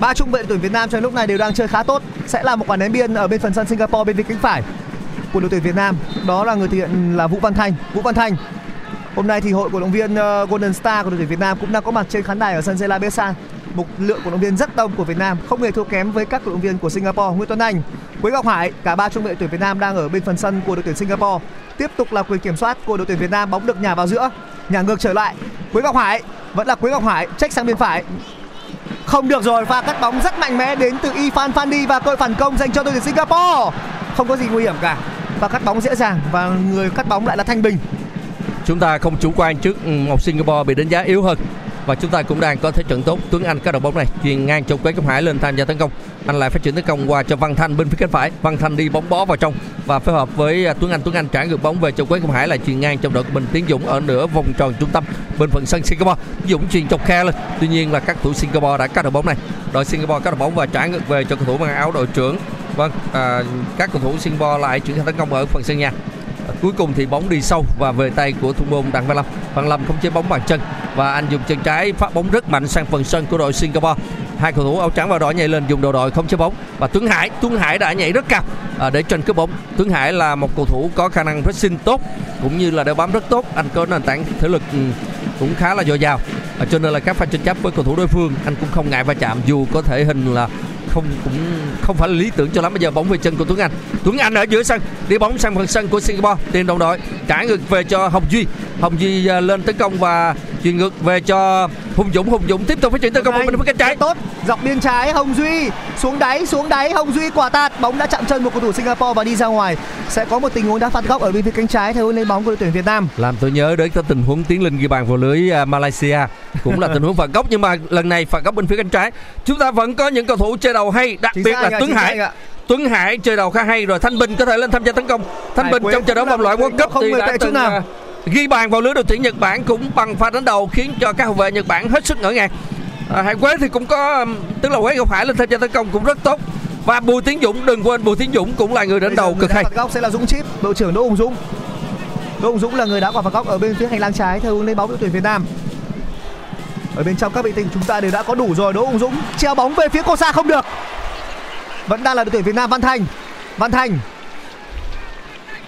Ba trung vệ tuyển Việt Nam trong lúc này đều đang chơi khá tốt. Sẽ là một quả ném biên ở bên phần sân Singapore bên phía cánh phải của đội tuyển Việt Nam. Đó là người thực hiện là Vũ Văn Thanh. Vũ Văn Thanh Hôm nay thì hội cổ động viên ờ, Golden Star của đội tuyển Việt Nam cũng đang có mặt trên khán đài ở sân Zela Besan. Một lượng cổ động viên rất đông của Việt Nam, không hề thua kém với các cổ động viên của Singapore. Nguyễn Tuấn Anh Quế Ngọc Hải, cả ba trung vệ tuyển Việt Nam đang ở bên phần sân của đội tuyển Singapore. Tiếp tục là quyền kiểm soát của đội tuyển Việt Nam, bóng được nhả vào giữa, nhả ngược trở lại. Quế Ngọc Hải, vẫn là Quế Ngọc Hải, trách sang bên phải. Không được rồi, pha cắt bóng rất mạnh mẽ đến từ Ifan Fandi và cơ phản công dành cho đội tuyển Singapore. Không có gì nguy hiểm cả. Và cắt bóng dễ dàng và người cắt bóng lại là Thanh Bình. Chúng ta không chủ quan trước ừ, một Singapore bị đánh giá yếu hơn. Và chúng ta cũng đang có thế trận tốt. Tuấn Anh các đội bóng này chuyền ngang cho Quế Công Hải lên tham gia tấn công. Anh lại phát triển tấn công qua cho Văn Thanh bên phía cánh phải. Văn Thanh đi bóng bó vào trong và phối hợp với à, Tuấn Anh. Tuấn Anh trả ngược bóng về cho Quế Công Hải lại chuyền ngang trong đội của mình. Tiến Dũng ở nửa vòng tròn trung tâm bên phần sân Singapore. Dũng chuyền chọc khe lên. Tuy nhiên là các thủ Singapore đã cắt đội bóng này. Đội Singapore cắt đội bóng và trả ngược về cho cầu thủ mang áo đội trưởng. Vâng à, các cầu thủ Singapore lại chuyển sang tấn công ở phần sân nhà. Ờ, cuối cùng thì bóng đi sâu và về tay của thủ môn đặng văn lâm. Văn lâm không chế bóng bằng chân và anh dùng chân trái phát bóng rất mạnh sang phần sân của đội singapore. Hai cầu thủ áo trắng và đỏ nhảy lên dùng đầu đội không chế bóng. Và tuấn hải tuấn hải đã nhảy rất cao à, để tranh cướp bóng. Tuấn hải là một cầu thủ có khả năng pressing tốt cũng như là đeo bám rất tốt. Anh có nền tảng thể lực ừ, cũng khá là dồi dào. À, cho nên là các pha tranh chấp với cầu thủ đối phương anh cũng không ngại va chạm dù có thể hình là không, cũng không phải là lý tưởng cho lắm. Bây giờ bóng về chân của Tuấn Anh. Tuấn Anh ở giữa sân, đi bóng sang phần sân của Singapore tiền đồng đội trả ngược về cho Hồng Duy. Hồng Duy à, lên tấn công và chuyền ngược về cho Hùng Dũng Hùng Dũng tiếp tục phát triển tấn công bên phía cánh trái. Tốt. Dọc biên trái Hồng Duy xuống đáy xuống đáy Hồng Duy quả tạt. Bóng đã chạm chân một cầu thủ Singapore và đi ra ngoài. Sẽ có một tình huống đá phạt góc ở bên phía cánh trái theo hướng lên bóng của đội tuyển Việt Nam. Làm tôi nhớ đến cái tình huống tiến linh ghi bàn vào lưới à, Malaysia. Cũng là tình huống phạt góc nhưng mà lần này phạt góc bên phía cánh trái. Chúng ta vẫn có những cầu thủ chơi đầu hay đặc Chính biệt là Tuấn Hải. Tuấn Hải chơi đầu khá hay rồi Thanh Bình có thể lên tham gia tấn công. Thanh Hải Bình trong trận đấu vòng loại World Cup không thì người đã từng nào. Ghi bàn vào lưới đội tuyển Nhật Bản cũng bằng pha đánh đầu khiến cho các hậu vệ Nhật Bản hết sức ngỡ ngàng. À, Hải Quế thì cũng có tức là Quế Ngọc Hải lên tham gia tấn công cũng rất tốt. Và Bùi Tiến Dũng đừng quên Bùi Tiến Dũng cũng là người đánh đầu cực hay. phạt góc sẽ là Dũng Chip đội trưởng Đỗ Hùng Dũng. Đỗ Hùng Dũng là người đá quả phạt góc ở bên phía hành lang trái theo hướng lên bóng đội tuyển Việt Nam. Ở bên trong các vị tinh chúng ta đều đã có đủ rồi Đỗ Hùng Dũng treo bóng về phía cô xa không được. Vẫn đang là đội tuyển Việt Nam Văn Thành. Văn Thành.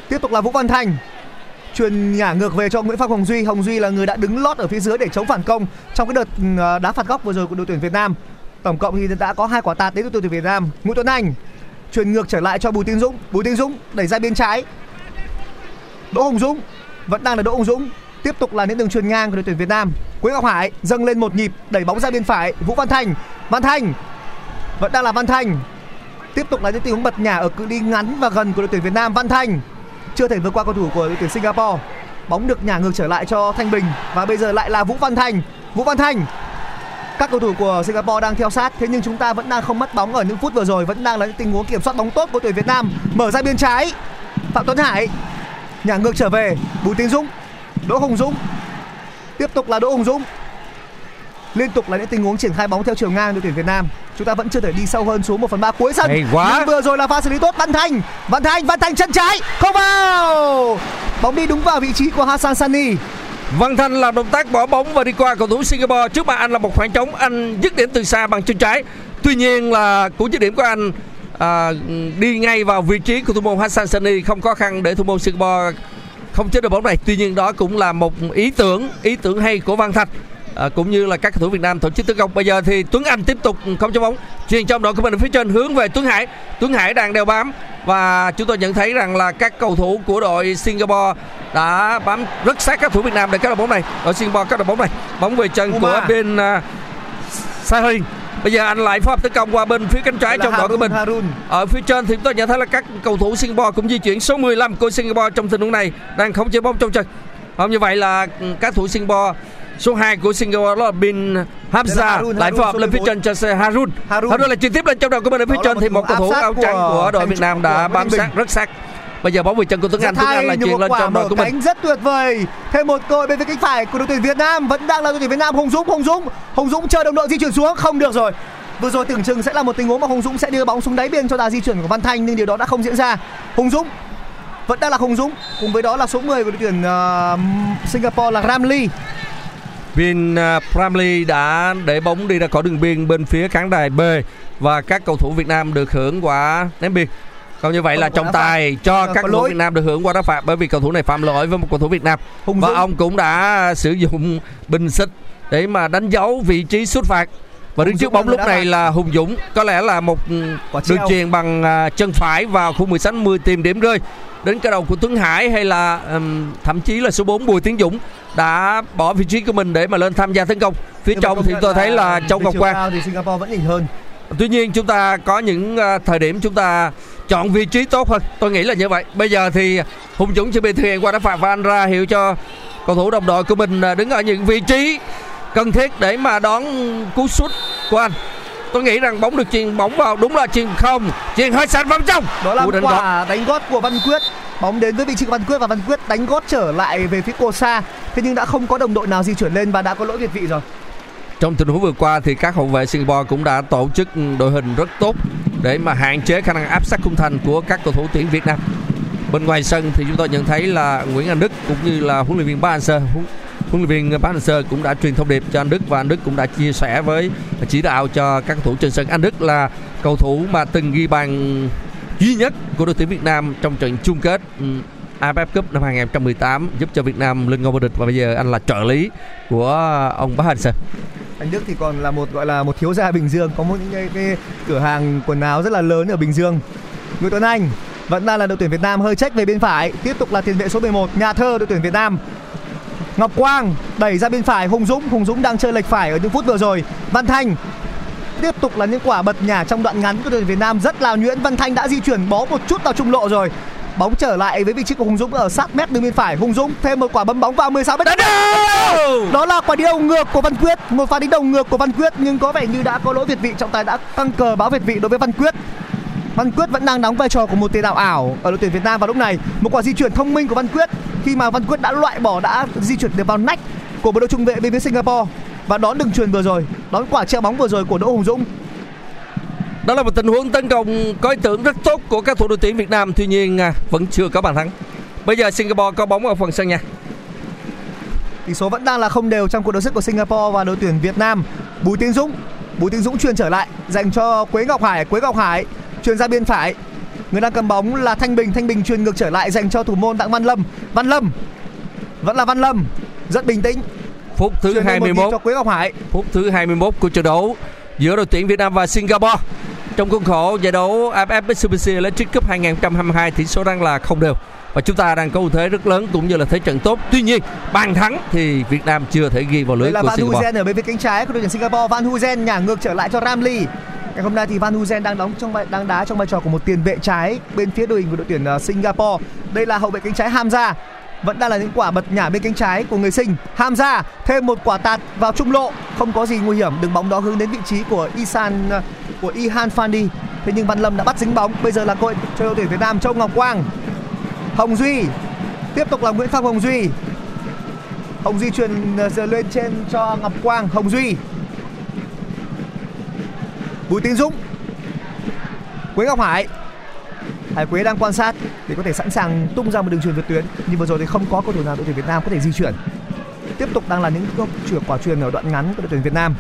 Tiếp tục là Vũ Văn Thành truyền nhả ngược về cho Nguyễn Phong Hồng Duy. Hồng Duy là người đã đứng lót ở phía dưới để chống phản công trong cái đợt ừ, à, đá phạt góc vừa rồi của đội tuyển Việt Nam. Tổng cộng thì đã có hai quả tạt đến từ đội tuyển Việt Nam. Nguyễn Tuấn Anh truyền ngược trở lại cho Bùi Tiến Dũng. Bùi Tiến Dũng đẩy ra bên trái. Đỗ hồng Dũng vẫn đang là Đỗ hồng Dũng, tiếp tục là những đường truyền ngang của đội tuyển Việt Nam. Quế Ngọc Hải dâng lên một nhịp, đẩy bóng ra bên phải. Vũ Văn Thành Văn Thành vẫn đang là Văn Thành, tiếp tục là những tình huống bật nhả ở cự ly ngắn và gần của đội tuyển Việt Nam. Văn Thành chưa thể vượt qua cầu thủ của đội tuyển Singapore. Bóng được nhả ngược trở lại cho Thanh Bình và bây giờ lại là Vũ Văn Thành. Vũ Văn Thành, các cầu thủ của Singapore đang theo sát, thế nhưng chúng ta vẫn đang không mất bóng ở những phút vừa rồi, vẫn đang là những tình huống kiểm soát bóng tốt của tuyển Việt Nam. Mở ra bên trái, Phạm Tuấn Hải nhả ngược trở về, Bùi Tiến Dũng, Đỗ Hùng Dũng. Tiếp tục là Đỗ Hùng Dũng liên tục là những tình huống triển khai bóng theo chiều ngang đội tuyển Việt Nam. Chúng ta vẫn chưa thể đi sâu hơn xuống 1 phần 3 cuối sân. Hay quá. nhưng vừa rồi là pha xử lý tốt. Văn Thành Văn Thành Văn Thành chân trái. Không vào. Bóng đi đúng vào vị trí của Hassan Sani. Văn Thanh làm động tác bỏ bóng và đi qua cầu thủ Singapore. Trước mặt anh là một khoảng trống. Anh dứt điểm từ xa bằng chân trái. Tuy nhiên là cú dứt điểm của anh à, đi ngay vào vị trí của thủ môn Hassan Sani. Không khó khăn để thủ môn Singapore không chế được bóng này. Tuy nhiên đó cũng là một ý tưởng ý tưởng hay của Văn Thanh à, cũng như là các cầu thủ Việt Nam tổ chức tấn công. Bây giờ thì Tuấn Anh tiếp tục không cho bóng. Chuyền trong đội của mình ở phía trên hướng về Tuấn Hải. Tuấn Hải đang đeo bám và chúng tôi nhận thấy rằng là các cầu thủ của đội Singapore đã bám rất sát các thủ Việt Nam để các đội bóng này. Đội Singapore các đội bóng này bóng về chân Uma. của bên uh, Sahin bây giờ anh lại phối hợp tấn công qua bên phía cánh trái trong đội của mình. Harun. Ở phía trên thì chúng tôi nhận thấy là các cầu thủ Singapore cũng di chuyển. Số 15 của Singapore trong tình huống này đang không chế bóng trong chân không như vậy là các thủ Singapore số 2 của Singapore đó là Bin Hamza là lại phối hợp lên phía 14. trên cho xe Harun. Harun. Harun lại chuyển tiếp lên trong đội của mình ở phía là trên thì một cầu thủ áo trắng của đội Việt Nam đã bám sát rất sát. Bây giờ bóng về chân của Tuấn Anh Tuấn Anh chuyển một lên trong đội của mình. rất tuyệt vời. Thêm một cơ hội bên phía cánh phải của đội tuyển Việt Nam. Vẫn đang là đội tuyển Việt Nam. Hùng Dũng Hùng Dũng. Hùng Dũng chờ đồng đội di chuyển xuống. Không được rồi. Vừa rồi tưởng chừng sẽ là một tình huống mà Hùng Dũng sẽ đưa bóng xuống đáy biên cho đà di chuyển của Văn Thanh nhưng điều đó đã không diễn ra. Hùng Dũng vẫn đang là Hùng Dũng. Cùng với đó là số 10 của đội tuyển ờ, Singapore là Ramli Vin Pramley đã để bóng đi ra khỏi đường biên bên phía khán đài B và các cầu thủ Việt Nam được hưởng quả ném biên. Còn như vậy là trọng tài cho các cầu thủ. Việt Nam được hưởng quả đá phạt bởi vì cầu thủ này phạm lỗi với một cầu thủ Việt Nam. Hùng Và ông cũng đã sử dụng bình xịt để mà đánh dấu vị trí xuất phạt. Và đứng trước bóng lúc này là Hùng Dũng. Có lẽ là một đường truyền bằng à, chân phải vào khu 16 10 tìm điểm rơi đến cái đầu của Tuấn Hải hay là ừm, thậm chí là số 4 Bùi Tiến Dũng đã bỏ vị trí của mình để mà lên tham gia tấn công. Phía Nhưng trong thì tôi thấy là Châu Ngọc Quang thì Singapore vẫn nhỉnh hơn. Tuy nhiên chúng ta có những à, thời điểm chúng ta chọn vị trí tốt hơn. Tôi nghĩ là như vậy. Bây giờ thì Hùng Dũng chuẩn bị thực hiện qua đá phạt và anh ra hiệu cho cầu thủ đồng đội của mình à, đứng ở những vị trí cần thiết để mà đón cú sút của anh Tôi nghĩ rằng bóng được chuyền bóng vào đúng là chuyền không? Chuyền hơi sạch vào trong. Đó là quả đánh gót của Văn Quyết. Bóng đến với vị trí của Văn Quyết và Văn Quyết đánh gót trở lại về phía cô xa thế nhưng đã không có đồng đội nào di chuyển lên và đã có lỗi việt vị rồi. Trong tình huống vừa qua thì các hậu vệ Singapore cũng đã tổ chức đội hình rất tốt để mà hạn chế khả năng áp sát khung thành của các cầu thủ tuyển Việt Nam. Bên ngoài sân thì chúng tôi nhận thấy là Nguyễn Anh Đức cũng như là huấn luyện viên Park Hang-seo huấn huấn luyện viên Park Hang-seo cũng đã truyền thông điệp cho anh Đức và anh Đức cũng đã chia sẻ với chỉ đạo cho các cầu thủ trên sân. Anh Đức là cầu thủ mà từng ghi bàn duy nhất của đội tuyển Việt Nam trong trận chung kết ừ, AFF Cup năm 2018 giúp cho Việt Nam lên ngôi vô địch và bây giờ anh là trợ lý của ông Park Hang-seo. anh Đức thì còn là một gọi là một thiếu gia Bình Dương có một những cái, cái cửa hàng quần áo rất là lớn ở Bình Dương Nguyễn Tuấn Anh vẫn đang là đội tuyển Việt Nam hơi trách về bên phải tiếp tục là tiền vệ số 11 nhà thơ đội tuyển Việt Nam Ngọc Quang đẩy ra bên phải Hùng Dũng. Hùng Dũng đang chơi lệch phải ở những phút vừa rồi. Văn Thanh tiếp tục là những quả bật nhả trong đoạn ngắn của đội tuyển Việt Nam rất là nhuyễn. Văn Thanh đã di chuyển bó một chút vào trung lộ rồi. Bóng trở lại với vị trí của Hùng Dũng ở sát mép đường bên phải. Hùng Dũng thêm một quả bấm bóng vào 16 mét. Đó là quả đi đầu ngược của Văn Quyết. Một pha đánh đầu ngược của Văn Quyết nhưng có vẻ như đã có lỗi việt vị. Trọng tài đã căng cờ báo việt vị đối với Văn Quyết Văn Quyết vẫn đang đóng vai trò của một tiền đạo ảo ở đội tuyển Việt Nam vào lúc này. Một quả di chuyển thông minh của Văn Quyết khi mà Văn Quyết đã loại bỏ đã di chuyển được vào nách của bộ đội trung vệ bên phía Singapore. Và đón đường truyền vừa rồi đón quả treo bóng vừa rồi của Đỗ Hùng Dũng. Đó là một tình huống tấn công có ý tưởng rất tốt của các thủ đội tuyển Việt Nam. Tuy nhiên à, vẫn chưa có bàn thắng. Bây giờ Singapore có bóng ở phần sân nhà tỷ số vẫn đang là không đều trong cuộc đối sức của Singapore và đội tuyển Việt Nam. Bùi Tiến Dũng Bùi Tiến Dũng truyền trở lại dành cho Quế Ngọc Hải. Quế Ngọc Hải truyền ra bên phải. Người đang cầm bóng là Thanh Bình. Thanh Bình truyền ngược trở lại dành cho thủ môn Đặng Văn Lâm. Văn Lâm vẫn là Văn Lâm rất bình tĩnh. Phút thứ nhịp 21 cho Quế Ngọc Hải. Phút thứ 21 của trận đấu giữa đội tuyển Việt Nam và Singapore. Trong khuôn khổ giải đấu AFF Mitsubishi Electric Cup 2022 tỷ số đang là không đều. Và chúng ta đang có ưu thế rất lớn cũng như là thế trận tốt. Tuy nhiên bàn thắng thì Việt Nam chưa thể ghi vào lưới đây là của Van Singapore. Huzen ở bên phía cánh trái của đội tuyển Singapore. Van Huzen nhả ngược trở lại cho Ramley ngày hôm nay thì Van Huzen đang đóng trong vai đang đá trong vai trò của một tiền vệ trái bên phía đội hình của đội tuyển ờ, Singapore. Đây là hậu vệ cánh trái Hamza. Vẫn đang là những quả bật nhả bên cánh trái của người sinh Hamza, thêm một quả tạt vào trung lộ. Không có gì nguy hiểm. Đường bóng đó hướng đến vị trí của Isan ờ, của Ihan Fandi thế nhưng Văn Lâm đã bắt dính bóng. Bây giờ là cơ hội cho đội tuyển Việt Nam Châu Ngọc Quang. Hồng Duy, tiếp tục là Nguyễn Phong Hồng Duy. Hồng Duy truyền ờ, lên trên cho Ngọc Quang. Hồng Duy. Bùi Tiến Dũng, Quế Ngọc Hải. Hải Quế đang quan sát để có thể sẵn sàng tung ra một đường truyền vượt tuyến, nhưng vừa rồi thì không có cầu thủ nào đội tuyển Việt Nam có thể di chuyển. Tiếp tục đang là những câu chuyển quả truyền ở đoạn ngắn của đội tuyển Việt Nam.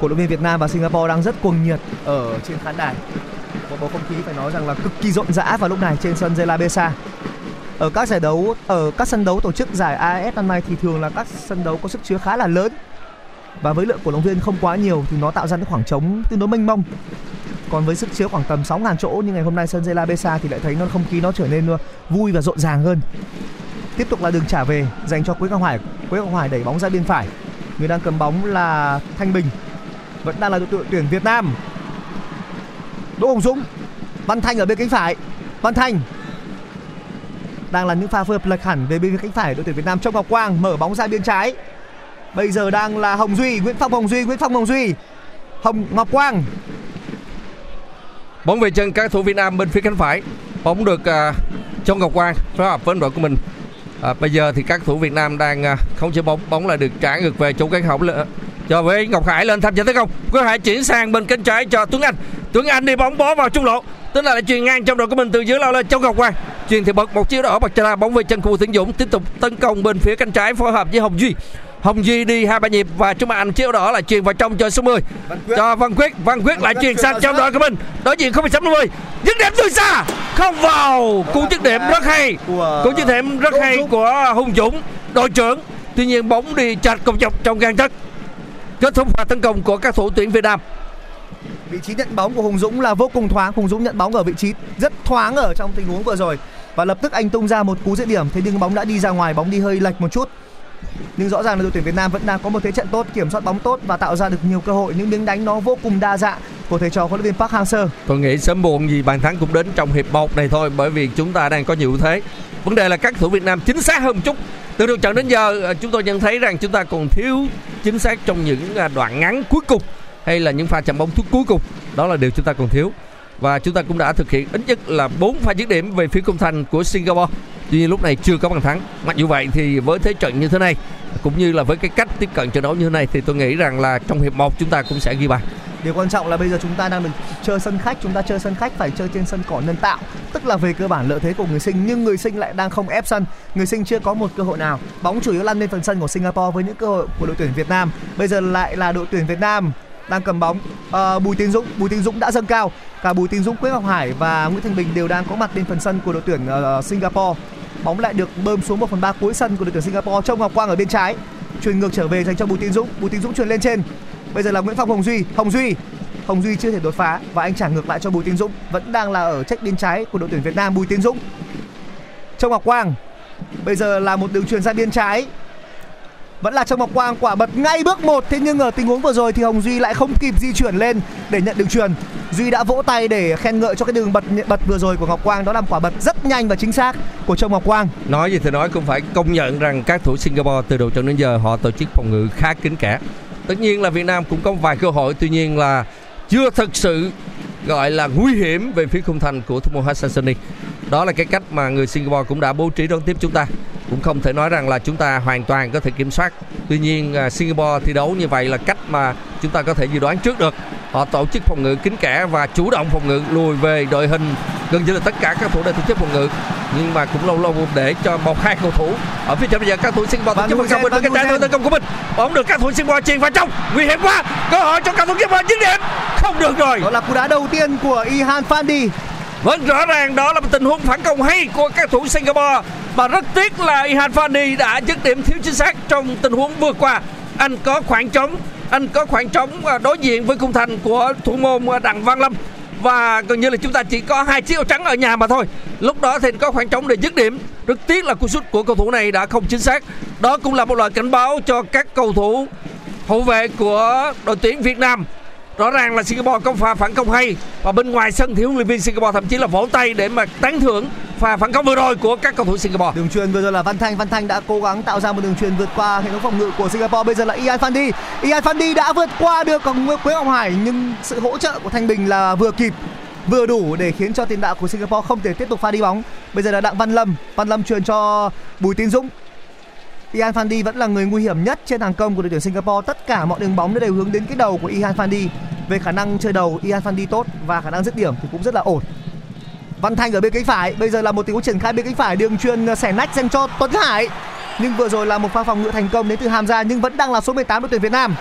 Cổ động viên Việt Nam và Singapore đang rất cuồng nhiệt ở trên khán đài. Một bầu không khí phải nói rằng là cực kỳ rộn rã vào lúc này trên sân Zela Besa. Ở các giải đấu, ở các sân đấu tổ chức giải AFF năm nay thì thường là các sân đấu có sức chứa khá là lớn và với lượng cổ động viên không quá nhiều thì nó tạo ra những khoảng trống tương đối mênh mông. Còn với sức chứa khoảng tầm 6.000 chỗ như ngày hôm nay sân Zela Besa thì lại thấy nó không khí nó trở nên uh, vui và rộn ràng hơn. Tiếp tục là đường trả về dành cho Quế Ngọc Hải. Quế Ngọc Hải đẩy bóng ra bên phải. Người đang cầm bóng là Thanh Bình. Vẫn đang là đội tuyển Việt Nam. Đỗ Hồng Dũng. Văn Thanh ở bên cánh phải. Văn Thanh đang là những pha phối hợp lệch hẳn về bên cánh phải đội tuyển Việt Nam trong Ngọc Quang. Mở bóng ra bên trái bây giờ đang là Hồng Duy Nguyễn Phong Hồng Duy Nguyễn Phong Hồng Duy Hồng Ngọc Quang Bóng về chân các thủ Việt Nam bên phía cánh phải. Bóng được à, uh, cho Ngọc Quang phối hợp với đội của mình. À, bây giờ thì các thủ Việt Nam đang uh, không chế bóng, bóng lại được trả ngược về chỗ cánh hậu cho với Ngọc Hải lên tham gia tấn công. Ngọc Hải chuyển sang bên cánh trái cho Tuấn Anh. Tuấn Anh đi bóng bó vào trung lộ. Tuấn Anh lại truyền ngang trong đội của mình từ dưới lao lên trong Ngọc Quang. truyền thì bật một chiếu đỏ bật ra bóng về chân khu Tiến Dũng tiếp tục tấn công bên phía cánh trái phối hợp với Hồng Duy. Hồng Duy đi hai ba nhịp và chúng anh chiếu đỏ là chuyền vào trong cho số 10 Quyết. cho Văn Quyết. Văn Quyết lại chuyền sang trong đội của mình. Đối diện không sáu mươi dứt điểm từ xa. Không vào. Cú dứt điểm rất hay. Cú dứt điểm rất hay của Hùng Dũng đội trưởng. Tuy nhiên bóng đi chặt cục dọc trong gan thất. Kết thúc pha tấn công của các thủ tuyển Việt Nam. Vị trí nhận bóng của Hùng Dũng là vô cùng thoáng. Hùng Dũng nhận bóng ở vị trí rất thoáng ở trong tình huống vừa rồi. Và lập tức anh tung ra một cú dứt điểm. Thế nhưng bóng đã đi ra ngoài. Bóng đi hơi lệch một chút nhưng rõ ràng là đội tuyển Việt Nam vẫn đang có một thế trận tốt, kiểm soát bóng tốt và tạo ra được nhiều cơ hội. Những miếng đánh nó vô cùng đa dạng của thầy trò huấn luyện viên Park Hang-seo. Tôi nghĩ sớm muộn gì bàn thắng cũng đến trong hiệp 1 này thôi, bởi vì chúng ta đang có nhiều thế. Vấn đề là các thủ Việt Nam chính xác hơn một chút. Từ đầu trận đến giờ ờ, chúng tôi nhận thấy rằng chúng ta còn thiếu chính xác trong những à, đoạn ngắn cuối cùng hay là những pha chạm bóng cuối cùng. Đó là điều chúng ta còn thiếu và chúng ta cũng đã thực hiện ít nhất là 4 pha dứt điểm về phía khung thành của Singapore. Tuy nhiên lúc này chưa có bàn thắng. Mặc dù vậy thì với thế trận như thế này cũng như là với cái cách tiếp cận trận đấu như thế này thì tôi nghĩ rằng là trong hiệp 1 chúng ta cũng sẽ ghi bàn. Điều quan trọng là bây giờ chúng ta đang được chơi sân khách, chúng ta chơi sân khách phải chơi trên sân cỏ nhân tạo, tức là về cơ bản lợi thế của người sinh nhưng người sinh lại đang không ép sân, người sinh chưa có một cơ hội nào. Bóng chủ yếu lăn lên phần sân của Singapore với những cơ hội của đội tuyển Việt Nam. Bây giờ lại là đội tuyển Việt Nam đang cầm bóng. À, Bùi Tiến Dũng Bùi Tiến Dũng đã dâng cao. Cả Bùi Tiến Dũng Quế Ngọc Hải và Nguyễn Thanh Bình đều đang có mặt bên phần sân của đội tuyển uh, Singapore. Bóng lại được bơm xuống 1 phần ba cuối sân của đội tuyển Singapore. Châu Ngọc Quang ở bên trái truyền ngược trở về dành cho Bùi Tiến Dũng. Bùi Tiến Dũng truyền lên trên. Bây giờ là Nguyễn Phong Hồng Duy Hồng Duy. Hồng Duy chưa thể đột phá và anh trả ngược lại cho Bùi Tiến Dũng. Vẫn đang là ở trách bên trái của đội tuyển Việt Nam Bùi Tiến Dũng. Châu Ngọc Quang bây giờ là một đường truyền ra biên trái vẫn là Châu Ngọc Quang, quả bật ngay bước một. Thế nhưng ở tình huống vừa rồi thì Hồng Duy lại không kịp di chuyển lên để nhận đường truyền. Duy đã vỗ tay để khen ngợi cho cái đường bật bật vừa rồi của Ngọc Quang. Đó là quả bật rất nhanh và chính xác của Châu Ngọc Quang. Nói gì thì nói, cũng phải công nhận rằng các thủ Singapore từ đầu trận đến giờ họ tổ chức phòng ngự khá kín kẽ. Tất nhiên là Việt Nam cũng có vài cơ hội, tuy nhiên là chưa thực sự gọi là nguy hiểm về phía khung thành của thủ môn Hassan đó là cái cách mà người Singapore cũng đã bố trí đón tiếp chúng ta cũng không thể nói rằng là chúng ta hoàn toàn có thể kiểm soát. Tuy nhiên à, Singapore thi đấu như vậy là cách mà chúng ta có thể dự đoán trước được. Họ tổ chức phòng ngự kín kẽ và chủ động phòng ngự lùi về đội hình gần như là tất cả các thủ đều tổ chức phòng ngự. Nhưng mà cũng lâu lâu để cho một hai cầu thủ ở phía trên bây giờ các thủ Singapore tổ chức phòng ngự. Bên cái trái tấn công của mình bóng được các thủ Singapore chuyền vào trong. Nguy hiểm quá. Cơ hội cho các thủ Singapore dứt điểm. Không được rồi. Đó là cú đá đầu tiên của Ihan Fandi Vâng rõ ràng đó là một tình huống phản công hay của các thủ Singapore. Và rất tiếc là Ihan Fani đã dứt điểm thiếu chính xác trong tình huống vừa qua. Anh có khoảng trống, Anh có khoảng trống đối diện với khung thành của thủ môn Đặng Văn Lâm. Và gần như là chúng ta chỉ có hai chiếc áo trắng ở nhà mà thôi. Lúc đó thì có khoảng trống để dứt điểm. Rất tiếc là cú sút của cầu thủ này đã không chính xác. Đó cũng là một lời cảnh báo cho các cầu thủ, hậu vệ của đội tuyển Việt Nam rõ ràng là Singapore có pha phản công hay và bên ngoài sân thì huấn luyện viên Singapore thậm chí là vỗ tay để mà tán thưởng pha phản công vừa rồi của các cầu thủ Singapore. Đường truyền vừa rồi là Văn Thanh, Văn Thanh đã cố gắng tạo ra một đường truyền vượt qua hệ thống phòng ngự của Singapore. Bây giờ là Ian Fandi. Ian Fandi đã vượt qua được còn Quế Ngọc Hải nhưng sự hỗ trợ của Thanh Bình là vừa kịp vừa đủ để khiến cho tiền đạo của Singapore không thể tiếp tục pha đi bóng. Bây giờ là Đặng Văn Lâm, Văn Lâm truyền cho Bùi Tiến Dũng. Ian Fandi vẫn là người nguy hiểm nhất trên hàng công của đội tuyển Singapore. Tất cả mọi đường bóng đều hướng đến cái đầu của Ian Fandi. Về khả năng chơi đầu, Ian Fandi tốt và khả năng dứt điểm thì cũng rất là ổn. Văn Thanh ở bên cánh phải, bây giờ là một tình huống triển khai bên cánh phải đường truyền xẻ nách dành cho Tuấn Hải. Nhưng vừa rồi là một pha phòng ngự thành công đến từ Hamza nhưng vẫn đang là số 18 đội tuyển Việt Nam.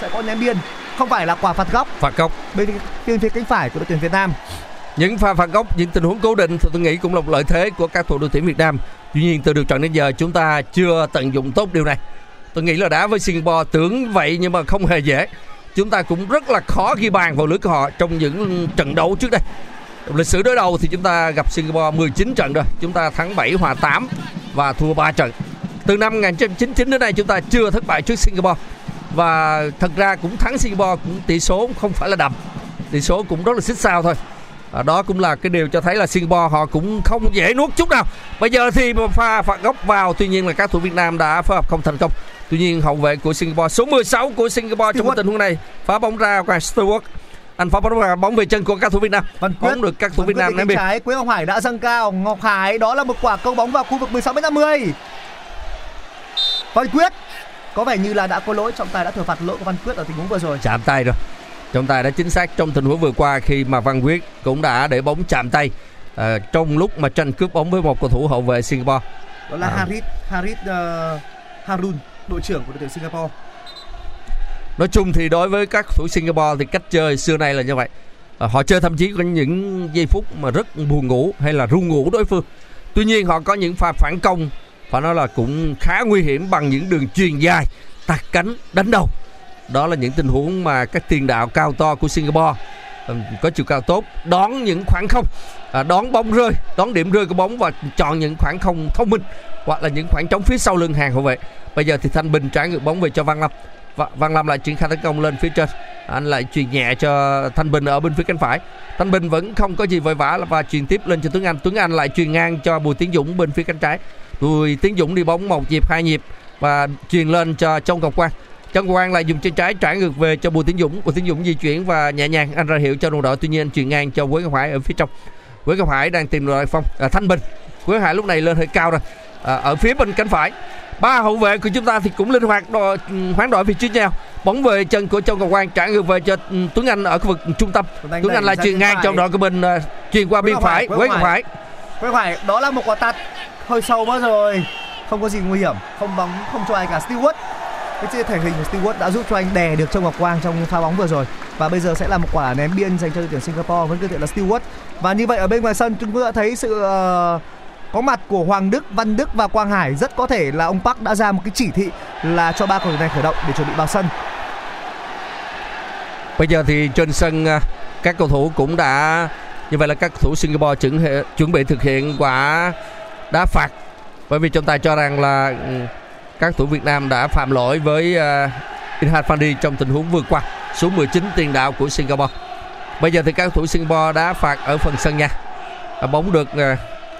Sẽ có ném biên, không phải là quả phạt góc. Phạt góc. Bên bên phía cánh phải của đội tuyển Việt Nam. Những pha phạt góc, những tình huống cố định thì tôi nghĩ cũng là một lợi thế của các thủ đội tuyển Việt Nam. Tuy nhiên từ được trận đến giờ chúng ta chưa tận dụng tốt điều này. Tôi nghĩ là đá với Singapore tưởng vậy nhưng mà không hề dễ. Chúng ta cũng rất là khó ghi bàn vào lưới của họ trong những trận đấu trước đây. Lịch sử đối đầu thì chúng ta gặp Singapore 19 trận rồi, chúng ta thắng 7 hòa 8 và thua 3 trận. Từ năm 1999 đến nay chúng ta chưa thất bại trước Singapore. Và thật ra cũng thắng Singapore cũng tỷ số không phải là đậm. Tỷ số cũng rất là xích sao thôi. À, đó cũng là cái điều cho thấy là Singapore họ cũng không dễ nuốt chút nào. Bây giờ thì pha phạt góc vào, tuy nhiên là các thủ Việt Nam đã phối hợp không thành công. Tuy nhiên hậu vệ của Singapore số 16 của Singapore trong tình huống này phá bóng ra qua Stewart anh phá bóng ra bóng về chân của các thủ Việt Nam. Văn Quyết, bóng được các thủ Việt Nam ném biên. Trái Quế Ngọc Hải đã dâng cao, Ngọc Hải đó là một quả công bóng vào khu vực 16 m 50. Văn Quyết có vẻ như là đã có lỗi trọng tài đã thừa phạt lỗi của Văn Quyết ở tình huống vừa rồi. Chạm tay rồi. Trọng tài đã chính xác trong tình huống vừa qua khi mà Văn Quyết cũng đã để bóng chạm tay à, trong lúc mà tranh cướp bóng với một cầu thủ hậu vệ Singapore. Đó là à. Harit Harit uh, Harun, đội trưởng của đội tuyển Singapore. Nói chung thì đối với các thủ Singapore thì cách chơi xưa nay là như vậy. À, họ chơi thậm chí có những giây phút mà rất buồn ngủ hay là ru ngủ đối phương. Tuy nhiên họ có những pha phản công phải nói là cũng khá nguy hiểm bằng những đường truyền dài tạt cánh đánh đầu đó là những tình huống mà các tiền đạo cao to của Singapore có chiều cao tốt đón những khoảng không à, đón bóng rơi đón điểm rơi của bóng và chọn những khoảng không thông minh hoặc là những khoảng trống phía sau lưng hàng hậu vệ. Bây giờ thì thanh bình trả ngược bóng về cho văn lâm. Và văn lâm lại triển khai tấn công lên phía trên. Anh lại truyền nhẹ cho thanh bình ở bên phía cánh phải. Thanh bình vẫn không có gì vội vã và truyền tiếp lên cho tuấn anh. Tuấn anh lại truyền ngang cho bùi tiến dũng bên phía cánh trái. Bùi tiến dũng đi bóng một nhịp hai nhịp và truyền lên cho trong ngọc quang. Trần Quang lại dùng chân trái trả ngược về cho Bùi Tiến Dũng. Bùi Tiến Dũng di chuyển và nhẹ nhàng anh ra hiệu cho đồng đội. Tuy nhiên anh chuyển ngang cho Quế Ngọc Hải ở phía trong. Quế Ngọc Hải đang tìm đội phong à, Thanh Bình. Quế Ngọc Hải lúc này lên hơi cao rồi. À, ở phía bên cánh phải. Ba hậu vệ của chúng ta thì cũng linh hoạt đo, hoán đổi vị trí nhau. Bóng về chân của Châu Ngọc Quang trả ngược về cho ừ, Tuấn Anh ở khu vực trung tâm. Tuấn Anh Tuấn Anh lại bên ngang trong đội của mình à, truyền qua Quế biên Ngọc phải. Hải, Quế Quế Ngọc Ngọc Hải. Quay phải, đó là một quả tạt hơi sâu mất rồi. Không có gì nguy hiểm, không bóng không cho ai cả Stewart. Cái chia thể hình của Stewart đã giúp cho anh đè được Châu Ngọc Quang trong pha bóng vừa rồi. Và bây giờ sẽ là một quả ném biên dành cho đội tuyển Singapore với cơ thể là Stewart. Và như vậy ở bên ngoài sân chúng ta đã thấy sự ờ, có mặt của Hoàng Đức, Văn Đức và Quang Hải rất có thể là ông Park đã ra một cái chỉ thị là cho ba cầu thủ này khởi động để chuẩn bị vào sân. Bây giờ thì trên sân ờ, các cầu thủ cũng đã như vậy là các cầu thủ Singapore chuẩn chuẩn bị thực hiện quả đá phạt bởi vì chúng ta cho rằng là ừ, các thủ Việt Nam đã phạm lỗi với uh, Inhan Fandi trong tình huống vừa qua số 19 tiền đạo của Singapore. Bây giờ thì các thủ Singapore đá phạt ở phần sân nhà. Bóng được à,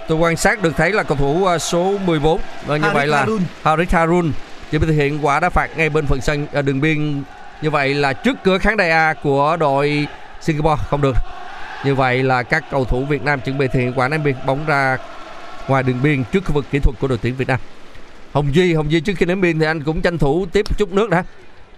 tôi quan sát được thấy là cầu thủ à, số 14 và như Harit vậy là Harun. Harit Harun bị thực hiện quả đá phạt ngay bên phần sân à, đường biên như vậy là trước cửa khán đài A của đội Singapore không được. Như vậy là các cầu thủ Việt Nam chuẩn bị thực hiện quả ném biên bóng ra ngoài đường biên trước khu vực kỹ thuật của đội tuyển Việt Nam. Hồng Duy, Hồng Duy trước khi ném biên thì anh cũng tranh thủ tiếp chút nước đã.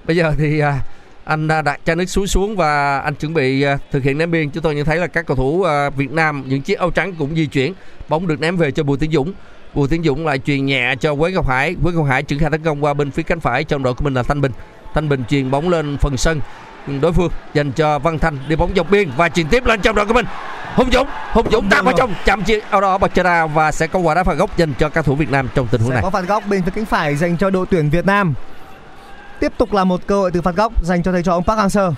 Bây giờ thì à, anh à, đặt chai nước suối xuống và anh chuẩn bị à, thực hiện ném biên. Chúng tôi nhận thấy là các cầu thủ à, Việt Nam những chiếc áo trắng cũng di chuyển. Bóng được ném về cho Bùi Tiến Dũng. Bùi Tiến Dũng lại truyền nhẹ cho Quế Ngọc Hải. Quế Ngọc Hải triển khai tấn công qua bên phía cánh phải trong đội của mình là Thanh Bình. Thanh Bình truyền bóng lên phần sân đối phương dành cho Văn Thanh đi bóng dọc biên và truyền tiếp lên trong đội của mình. Hùng Dũng, Hùng Dũng tạt vào trong chạm chia ở đó bật ra và sẽ có quả đá phạt góc dành cho các thủ Việt Nam trong tình huống Sẽ này. có phạt góc bên phía cánh phải dành cho đội tuyển Việt Nam. Tiếp tục là một cơ hội từ phạt góc dành cho thầy trò ông Park Hang-seo.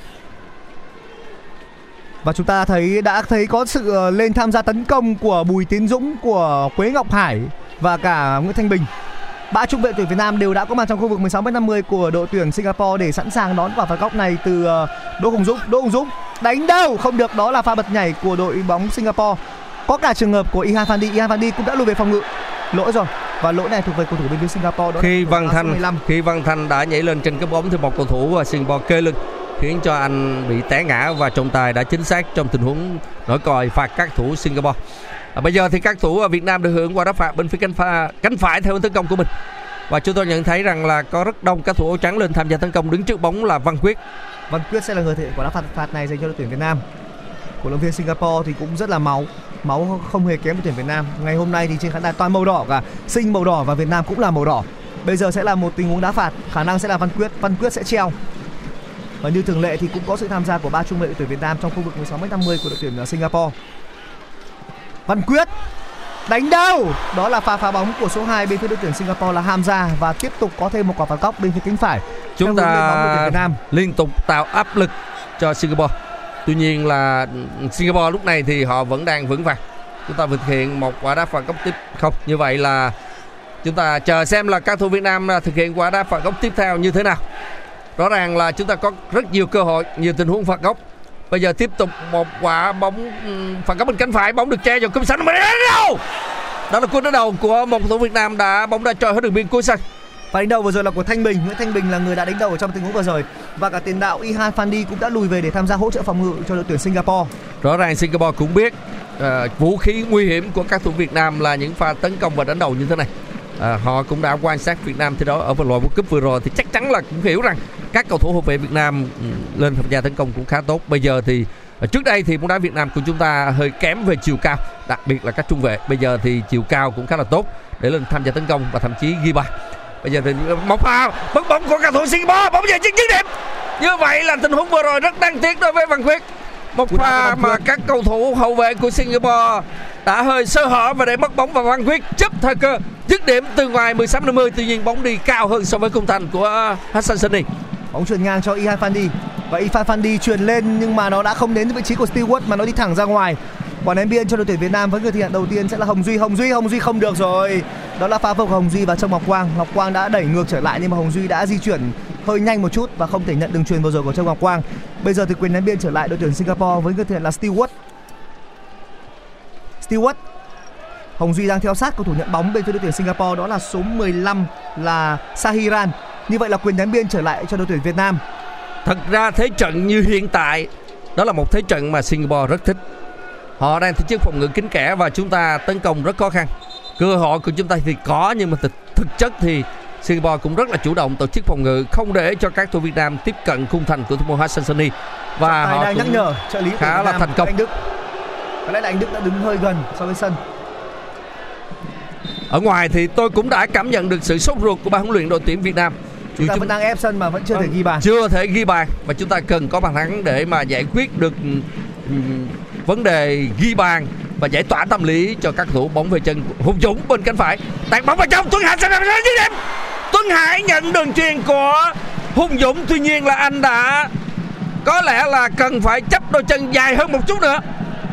Và chúng ta thấy đã thấy có sự ờ, lên tham gia tấn công của Bùi Tiến Dũng, của Quế Ngọc Hải và cả Nguyễn Thanh Bình. Ba trung vệ tuyển Việt Nam đều đã có mặt trong khu vực 16m50 của đội tuyển Singapore để sẵn sàng đón quả phạt góc này từ ờ, Đỗ Hùng Dũng. Đỗ Hùng Dũng đánh đâu không được đó là pha bật nhảy của đội bóng Singapore. Có cả trường hợp của Ihan Fandi, Ihan Fandi cũng đã lùi về phòng ngự. Lỗi rồi và lỗi này thuộc về cầu thủ bên phía Singapore đó khi Văn Thanh 15. khi Văn Thanh đã nhảy lên trên cái bóng thì một cầu thủ à, Singapore kê lưng khiến cho anh bị té ngã và trọng tài đã chính xác trong tình huống nổi còi phạt các thủ Singapore. À, bây giờ thì các thủ ở Việt Nam được hưởng qua đá phạt bên phía cánh pha cánh phải theo hướng tấn công của mình. Và chúng tôi nhận thấy rằng là có rất đông các thủ áo trắng lên tham gia tấn công đứng trước bóng là Văn Quyết. Văn Quyết sẽ là người thực hiện quả đá phạt phạt này dành cho đội tuyển Việt Nam. Cổ động viên Singapore thì cũng rất là máu, máu không hề kém đội tuyển Việt Nam. Ngày hôm nay thì trên khán đài toàn màu đỏ cả, Sinh màu đỏ và Việt Nam cũng là màu đỏ. Bây giờ sẽ là một tình huống đá phạt, khả năng sẽ là Văn Quyết, Văn Quyết sẽ treo. Và như thường lệ thì cũng có sự tham gia của ba trung vệ đội tuyển Việt Nam trong khu vực 16m50 của đội tuyển ờ, Singapore. Văn Quyết đánh đâu? Đó là pha phá bóng của số 2 bên phía đội tuyển Singapore là Hamza và tiếp tục có thêm một quả phạt góc bên phía cánh phải. Chúng ta Việt Nam. liên tục tạo áp lực cho Singapore. Tuy nhiên là Singapore lúc này thì họ vẫn đang vững vàng. Chúng ta thực hiện một quả đá phạt góc tiếp không. Như vậy là chúng ta chờ xem là các thủ Việt Nam à, thực hiện quả đá phạt góc tiếp theo như thế nào. Rõ ràng là chúng ta có rất nhiều cơ hội, nhiều tình huống phạt góc. Bây giờ tiếp tục một quả bóng phạt góc bên cánh phải, bóng được che vào cung sân mà đánh đâu. Đó là cú đá đầu của một thủ Việt Nam đã bóng đã trôi hết đường biên cuối sân. Và đánh đầu vừa rồi là của Thanh Bình, Nguyễn Thanh Bình là người đã đánh đầu ở trong tình huống vừa rồi và cả tiền đạo Ihan Fandi cũng đã lùi về để tham gia hỗ trợ phòng ngự cho đội tuyển Singapore. Rõ ràng Singapore cũng biết ờ, vũ khí nguy hiểm của các thủ Việt Nam là những pha tấn công và đánh đầu như thế này. À, họ cũng đã quan sát Việt Nam thi đấu ở vòng loại World Cup vừa rồi thì chắc chắn là cũng hiểu rằng các cầu thủ hậu vệ Việt Nam ừ, lên tham gia tấn công cũng khá tốt. Bây giờ thì ờ, trước đây thì bóng đá Việt Nam của chúng ta hơi kém về chiều cao, đặc biệt là các trung vệ. Bây giờ thì chiều cao cũng khá là tốt để lên tham gia tấn công và thậm chí ghi bàn. Bây giờ thì một pha mất bóng của cầu thủ Singapore, bóng về chân dứt điểm. Như vậy là tình huống vừa rồi rất đáng tiếc đối với Văn Quyết một pha mà các cầu thủ hậu vệ của Singapore đã hơi sơ hở và để mất bóng và Văn Quyết chấp thời cơ dứt điểm từ ngoài 16 50 tuy nhiên bóng đi cao hơn so với khung thành của Hassan Sani bóng chuyền ngang cho Ihan Fandi và Ihan Fandi chuyền lên nhưng mà nó đã không đến vị trí của Stewart mà nó đi thẳng ra ngoài. Quả ném biên cho đội tuyển Việt Nam với người thực hiện đầu tiên sẽ là Hồng Duy. Hồng Duy Hồng Duy không được rồi. Đó là pha phâu của Hồng Duy và trong Ngọc Quang. Ngọc Quang đã đẩy ngược trở lại nhưng mà Hồng Duy đã di chuyển hơi nhanh một chút và không thể nhận đường truyền vừa rồi của Trương Ngọc Quang. Bây giờ thì quyền ném biên trở lại đội tuyển Singapore với người thực hiện là Stewart. Stewart. Hồng Duy đang theo sát cầu thủ nhận bóng bên phía đội tuyển Singapore. Đó là số 15 là Sahiran. Như vậy là quyền ném biên trở lại cho đội tuyển Việt Nam. Thật ra thế trận như hiện tại đó là một thế trận mà Singapore rất thích. Họ đang tổ chức phòng ngự kín kẽ và chúng ta tấn công rất khó khăn. Cơ hội của chúng ta thì có nhưng mà thực, thực chất thì Singapore cũng rất là chủ động tổ chức phòng ngự không để cho các thủ Việt Nam tiếp cận khung thành của thủ môn Hassan Sani và họ đang nhắc nhở trợ lý khá Việt là Nam, thành công. Anh Đức. Có lẽ là anh Đức đã đứng hơi gần so với sân. ở ngoài thì tôi cũng đã cảm nhận được sự sốt ruột của ban huấn luyện đội tuyển Việt Nam. Chúng ta vẫn đang ép sân mà vẫn chưa thể ghi bàn. chưa thể ghi bàn và chúng ta cần có bàn thắng để mà giải quyết được ừm, vấn đề ghi bàn và giải tỏa tâm lý cho các thủ bóng về chân Hùng Dũng bên cánh phải. Tạt bóng vào trong Tuấn Hải sẽ làm dứt điểm. Tuấn Hải nhận đường truyền của Hùng Dũng. Tuy nhiên là anh đã có lẽ là cần phải chấp đôi chân dài hơn một chút nữa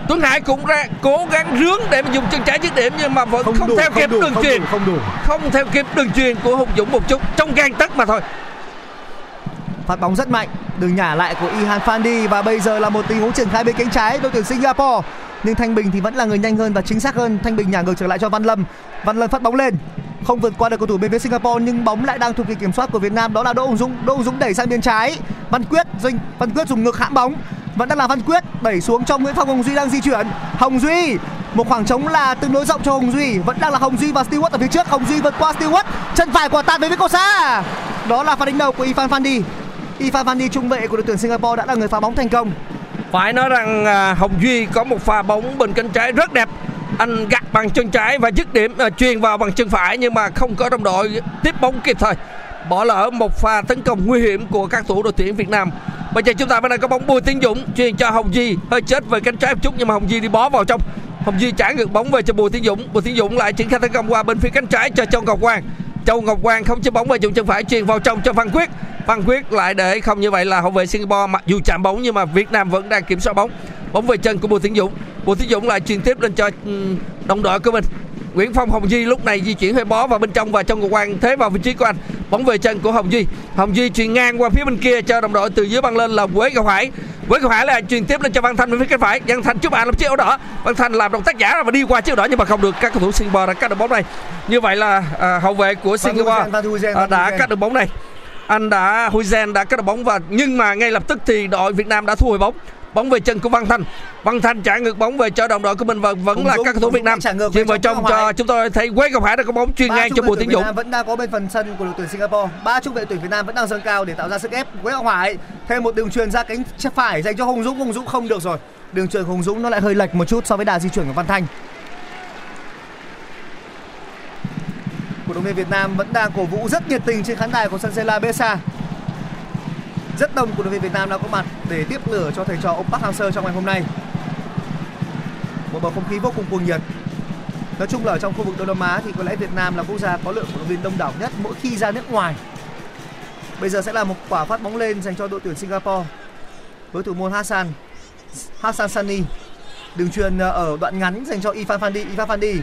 Tuấn Hải cũng ra cố gắng rướng để mà dùng chân trái dứt điểm nhưng mà vẫn không, đủ, theo kịp đủ, đường không truyền đủ, không đủ. không theo kịp đường truyền của Hùng Dũng một chút trong gang tấc mà thôi Phát bóng rất mạnh, đường nhả lại của Ihan Fandi và bây giờ là một tình huống triển khai bên cánh trái đội tuyển Singapore. Nhưng Thanh Bình thì vẫn là người nhanh hơn và chính xác hơn. Thanh Bình nhả ngược trở lại cho Văn Lâm. Văn Lâm phát bóng lên, không vượt qua được cầu thủ bên phía Singapore nhưng bóng lại đang thuộc về kiểm soát của Việt Nam đó là Đỗ Hùng Dũng. Đỗ Hùng Dũng đẩy sang bên trái. Văn Quyết, Dinh, Văn Quyết dùng ngược hãm bóng. Vẫn đang là Văn Quyết đẩy xuống cho Nguyễn Phong Hồng Duy đang di chuyển. Hồng Duy một khoảng trống là tương đối rộng cho Hồng Duy vẫn đang là Hồng Duy và Stewart ở phía trước Hồng Duy vượt qua Stewart chân phải quả tạt về phía cầu xa đó là pha đánh đầu của ivan Fandi ivan Fandi trung vệ của đội tuyển Singapore đã là người phá bóng thành công Phải nói rằng à, Hồng Duy có một pha bóng bên cánh trái rất đẹp. Anh gạt bằng chân trái và dứt điểm à, uh, truyền vào bằng chân phải nhưng mà không có đồng đội tiếp bóng kịp thời. Bỏ lỡ một pha tấn công nguy hiểm của các thủ đội tuyển Việt Nam. Bây giờ chúng ta bên đây có bóng Bùi Tiến Dũng, truyền cho Hồng Di hơi chết về cánh trái một chút, nhưng mà Hồng Di đi bó vào trong. Hồng Di trả ngược bóng về cho Bùi Tiến Dũng. Bùi Tiến Dũng lại triển khai tấn công qua bên phía cánh trái cho Châu Ngọc Quang. Châu Ngọc Quang không chế bóng về dùng chân phải, truyền vào trong cho Văn Quyết. Văn Quyết lại để không như vậy là hậu vệ Singapore, mặc dù chạm bóng nhưng mà Việt Nam vẫn đang kiểm soát bóng. Bóng về chân của Bùi Tiến Dũng. Bùi Tiến Dũng lại truyền tiếp lên cho đồng đội của mình. Nguyễn Phong Hồng Duy lúc này di chuyển hơi bó vào bên trong và trong Ngọc Quang thế vào vị trí của anh. Bóng về chân của Hồng Duy. Hồng Duy truyền ngang qua phía bên kia cho đồng đội từ dưới băng lên là Quế Ngọc Hải. Quế Ngọc Hải lại truyền tiếp lên cho Văn Thanh bên phía cánh phải. Văn Thanh chúc bạn làm chiếc áo đỏ. Văn Thanh làm động tác giả và đi qua chiếc áo đỏ nhưng mà không được các cầu thủ Singapore đã cắt được bóng này. Như vậy là à, hậu vệ của Singapore à, đã cắt được bóng này anh đã Huizen đã cắt được bóng và nhưng mà ngay lập tức thì đội Việt Nam đã thu hồi bóng bóng về chân của Văn Thanh. Văn Thanh trả ngược bóng về cho đồng đội của mình và vẫn là các cầu thủ Việt Nam. Chuyền vào trong cho chúng tôi thấy Quế Ngọc Hải đã có bóng chuyền ngang cho Bùi Tiến Dũng vẫn đang có bên phần sân của đội tuyển Singapore. Ba trung vệ tuyển Việt Nam vẫn đang dâng cao để tạo ra sức ép. Quế Ngọc Hải thêm một đường truyền ra cánh phải dành cho Hùng Dũng. Hùng Dũng không được rồi. Đường truyền Hùng Dũng nó lại hơi lệch một chút so với đà di chuyển của Văn Thanh. Cổ động viên Việt Nam vẫn đang cổ vũ rất nhiệt tình trên khán đài của sân Sela Besa rất đông cổ động viên Việt Nam đã có mặt để tiếp lửa cho thầy trò ông Park Hang-seo trong ngày hôm nay một bầu không khí vô cùng cuồng nhiệt Nói chung là ở trong khu vực Đông Nam Á thì có lẽ Việt Nam là quốc gia có lượng cổ động viên đông đảo nhất mỗi khi ra nước ngoài. Bây giờ sẽ là một quả phát bóng lên dành cho đội tuyển Singapore với thủ môn Hassan Hassan Sani. Đường truyền ờ, ở đoạn ngắn dành cho Ivan Fandi, Ivan Fandi.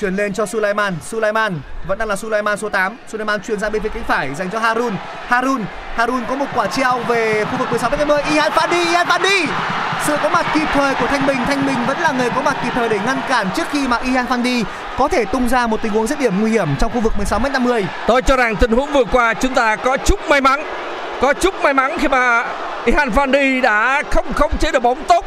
Chuyển lên cho Sulaiman, Sulaiman vẫn đang là Sulaiman số 8. Sulaiman chuyển ra bên phía cánh phải dành cho Harun. Harun, Harun có một quả treo về khu vực 16 m. Ihan Fandi, Ihan Fandi. Sự có mặt kịp thời của Thanh Bình, Thanh Bình vẫn là người có mặt kịp thời để ngăn cản trước khi mà Ihan Fandi có thể tung ra một tình huống dứt điểm nguy hiểm trong khu vực 16 m 50. tôi cho rằng tình huống vừa qua chúng ta có chút may mắn có chút may mắn khi mà Ihan Fandi đã không khống chế được bóng tốt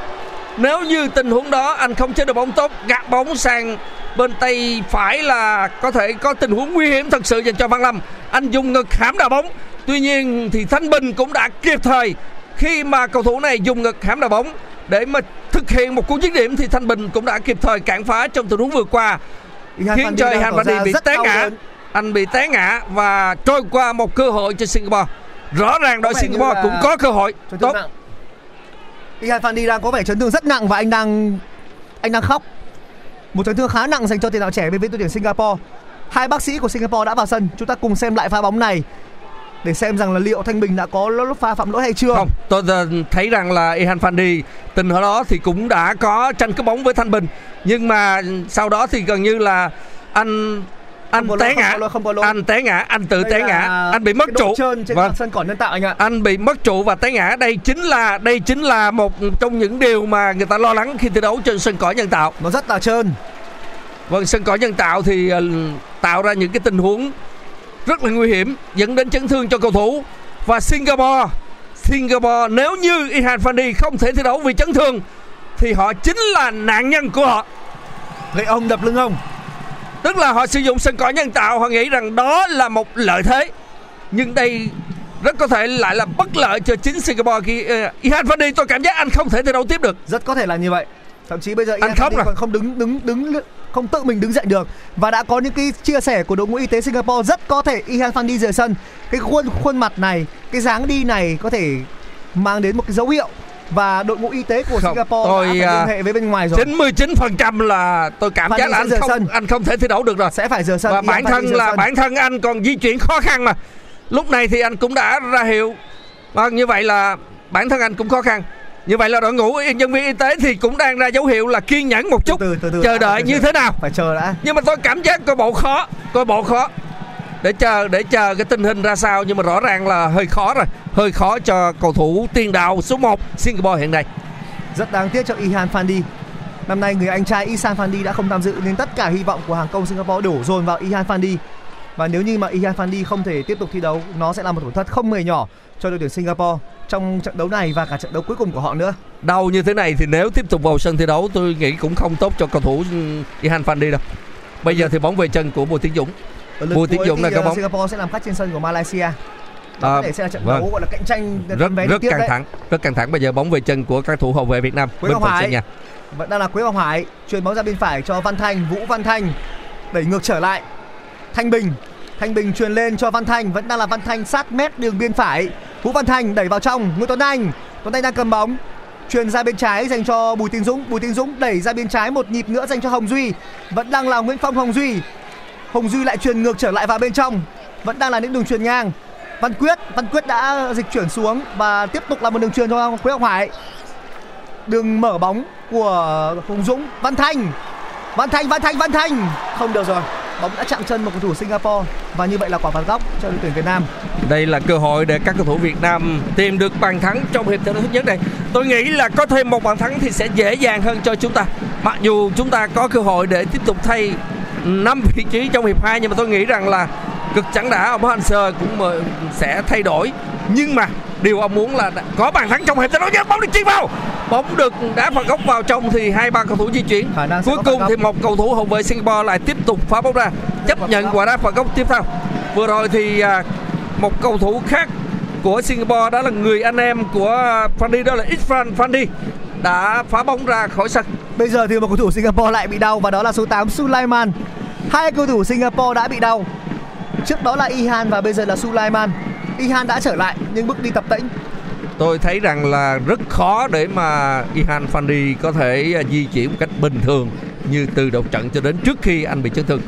nếu như tình huống đó anh không chế được bóng tốt gạt bóng sang bên tay phải là có thể có tình huống nguy hiểm thật sự dành cho Văn Lâm. Anh dùng ngực hãm đá bóng. Tuy nhiên thì Thanh Bình cũng đã kịp thời. Khi mà cầu thủ này dùng ngực hãm đá bóng để mà thực hiện một cú dứt điểm thì Thanh Bình cũng đã kịp thời cản phá trong tình huống vừa qua. Khiến cho ra Fandi bị té ngã. anh bị té ngã và trôi qua một cơ hội cho Singapore. Rõ ràng đội Singapore là cũng có cơ hội. tốt. Ihan Fandi đang có vẻ chấn thương rất nặng và anh đang anh đang khóc. Một chấn thương khá nặng dành cho tiền đạo trẻ bên phía đội tuyển Singapore. Hai bác sĩ của Singapore đã vào sân. Chúng ta cùng xem lại pha bóng này. để xem rằng là liệu Thanh Bình đã có lúc pha phạm lỗi hay chưa. Không, tôi ờ, thấy rằng là Ihan Fandi tình huống đó thì cũng đã có tranh cướp bóng với Thanh Bình nhưng mà sau đó thì gần như là anh anh Không té ngã không anh té ngã anh tự Đây té ngã anh bị mất trụ trên Vâng. sân cỏ nhân tạo anh ạ. anh bị mất trụ và té ngã đây chính là đây chính là một trong những điều mà người ta lo lắng khi thi đấu trên sân cỏ nhân tạo Nó rất là trơn. vâng sân cỏ nhân tạo thì ờ, tạo ra những cái tình huống rất là nguy hiểm dẫn đến chấn thương cho cầu thủ và Singapore Singapore nếu như Ihan Fandi không thể thi đấu vì chấn thương thì họ chính là nạn nhân của họ Gậy ông đập lưng ông. Tức là họ sử dụng sân cỏ nhân tạo họ nghĩ rằng đó là một lợi thế nhưng đây rất có thể lại là bất lợi cho chính Singapore khi uh, Ihan Fandi tôi cảm giác anh không thể thi đấu tiếp được Rất có thể là như vậy. Thậm chí bây giờ Anh khóc rồi. còn không đứng đứng đứng không tự mình đứng dậy được và đã có những cái chia sẻ của đội ngũ y tế Singapore rất có thể Ian Fandi rời sân. Cái khuôn khuôn mặt này, cái dáng đi này có thể mang đến một cái dấu hiệu và đội ngũ y tế của Không, Singapore tôi, đã phải à, liên hệ với bên ngoài rồi 99% là tôi cảm Fandi giác là anh không sân. anh không thể thi đấu được rồi sẽ phải rời sân. và Ian bản thân là sân. bản thân anh còn di chuyển khó khăn mà lúc này thì anh cũng đã ra hiệu và như vậy là bản thân anh cũng khó khăn như vậy là đội ngũ nhân viên y tế thì cũng đang ra dấu hiệu là kiên nhẫn một chút từ từ từ chờ từ, đợi từ, như từ. thế nào phải chờ đã. nhưng mà tôi cảm giác coi bộ khó coi bộ khó để chờ để chờ cái tình hình ra sao nhưng mà rõ ràng là hơi khó rồi hơi khó cho cầu thủ tiền đạo số 1 Singapore hiện nay Rất đáng tiếc cho Ihan Fandi. Năm nay người anh trai Isan Fandi đã không tham dự nên tất cả hy vọng của hàng công Singapore đổ dồn vào Ihan Fandi. Và nếu như mà Ihan Fandi không thể tiếp tục thi đấu, nó sẽ là một tổn thất không hề nhỏ cho đội tuyển Singapore trong trận đấu này và cả trận đấu cuối cùng của họ nữa. đau như thế này thì nếu tiếp tục vào sân thi đấu tôi nghĩ cũng không tốt cho cầu thủ Ihan Fandi đâu bây giờ thì bóng về chân của Bùi Tiến Dũng Bùi Tiến Dũng là có uh, bóng. Singapore sẽ làm khách trên sân của Malaysia. Đó À, sẽ là trận vâng. đấu gọi là cạnh tranh rất vé rất căng đấy. thẳng rất căng thẳng bây giờ bóng về chân của các thủ hậu vệ Việt Nam Quế Ngọc phần Hải. Vẫn đang là Quế Ngọc Hải chuyền bóng ra bên phải cho Văn Thanh, Vũ Văn Thanh đẩy ngược trở lại. Thanh Bình, Thanh Bình truyền lên cho Văn Thanh, vẫn đang là Văn Thanh sát mét đường biên phải. Vũ Văn Thanh đẩy vào trong, Nguyễn Tuấn Anh. Tuấn Anh đang cầm bóng, truyền ra bên trái dành cho Bùi Tiến Dũng, Bùi Tiến Dũng đẩy ra bên trái một nhịp nữa dành cho Hồng Duy. Vẫn đang là Nguyễn Phong Hồng Duy. Hồng Duy lại truyền ngược trở lại vào bên trong, vẫn đang là những đường truyền ngang. Văn Quyết, Văn Quyết đã dịch chuyển xuống và tiếp tục là một đường truyền cho Quế Ngọc Hải. Đường mở bóng của Hùng Dũng Văn Thanh. Văn Thanh Văn Thanh Văn Thanh. Không được rồi bóng đã chạm chân một cầu thủ Singapore và như vậy là quả phạt góc cho đội tuyển Việt Nam. Đây là cơ hội để các cầu thủ Việt Nam tìm được bàn thắng trong hiệp thi đấu thứ nhất này. Tôi nghĩ là có thêm một bàn thắng thì sẽ dễ dàng hơn cho chúng ta. Mặc dù chúng ta có cơ hội để tiếp tục thay năm vị trí trong hiệp 2 nhưng mà tôi nghĩ rằng là cực chẳng đã ông Hanser cũng sẽ thay đổi. Nhưng mà điều ông muốn là có bàn thắng trong hiệp thi đấu nhất bóng được chuyền vào. Bóng được đá phạt góc vào trong thì hai ba cầu thủ di chuyển. Cuối cùng thì một cầu thủ hậu vệ Singapore lại tiếp tục phá bóng ra chấp nhận quả đá phạt góc tiếp theo. Vừa rồi thì à, một cầu thủ khác của Singapore đó là người anh em của Fandi đó là Irfan Fandi đã phá bóng ra khỏi sân. Bây giờ thì một cầu thủ Singapore lại bị đau và đó là số 8 Sulaiman. Hai cầu thủ Singapore đã bị đau. Trước đó là Ihan và bây giờ là Sulaiman. Ihan đã trở lại nhưng bước đi tập tễnh tôi thấy rằng là rất khó để mà Ihan Fandi có thể à, di chuyển một cách bình thường như từ đầu trận cho đến trước khi anh bị chấn thương.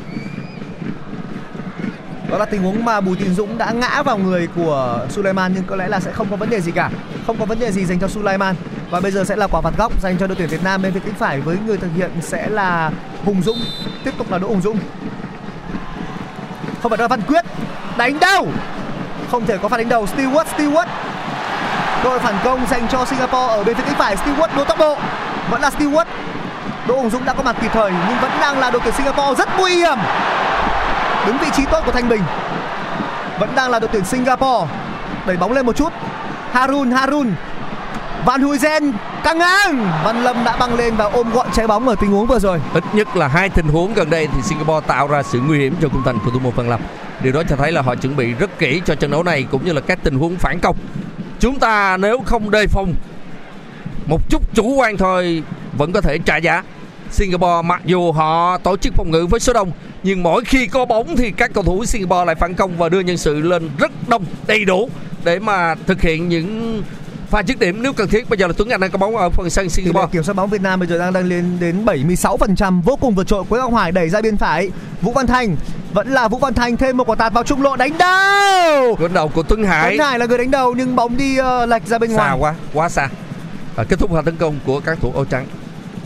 Đó là tình huống mà Bùi Tiến Dũng đã ngã vào người của Sulaiman nhưng có lẽ là sẽ không có vấn đề gì cả. Không có vấn đề gì dành cho Sulaiman và bây giờ sẽ là quả phạt góc dành cho đội tuyển Việt Nam bên phía cánh phải với người thực hiện sẽ là Hùng Dũng. Tiếp tục là Đỗ Hùng Dũng. Không phải đó là Văn Quyết. Đánh đầu không thể có phạt đánh đầu. Stewart Stewart. Đội phản công dành cho Singapore ở bên phía cánh phải. Stewart đua tốc độ. Vẫn là Stewart. Đỗ Hùng Dũng đã có mặt kịp thời, nhưng vẫn đang là đội tuyển Singapore rất nguy hiểm. Đứng vị trí tốt của Thanh Bình. Vẫn đang là đội tuyển Singapore. Đẩy bóng lên một chút. Harun Harun. Van Huizen căng ngang. Văn Lâm đã băng lên và ôm gọn trái bóng ở tình huống vừa rồi. Ít nhất là hai tình huống gần đây thì Singapore tạo ra sự nguy hiểm cho khung thành của thủ môn Văn Lâm. Điều đó cho thấy là họ chuẩn bị rất kỹ cho trận đấu này cũng như là các tình huống phản công. Chúng ta nếu không đề phòng, một chút chủ quan thôi vẫn có thể trả giá. Singapore mặc dù họ tổ chức phòng ngự với số đông, nhưng mỗi khi có bóng thì các cầu thủ Singapore lại phản công và đưa nhân sự lên rất đông, đầy đủ để mà thực hiện những pha dứt điểm nếu cần thiết. Bây giờ là Tuấn Anh đang có bóng ở phần sân Singapore. kiểm soát bóng Việt Nam bây giờ đang đang lên đến 76%, vô cùng vượt trội. Quế Ngọc Hải đẩy ra bên phải, Vũ Văn Thành vẫn là Vũ Văn Thành thêm một quả tạt vào trung lộ đánh đầu. Cú đánh đầu của Tuấn Hải Tuấn Hải là người đánh đầu nhưng bóng đi ờ, lệch ra bên xa ngoài. quá, quá xa. À, kết thúc pha tấn công của các thủ ô trắng.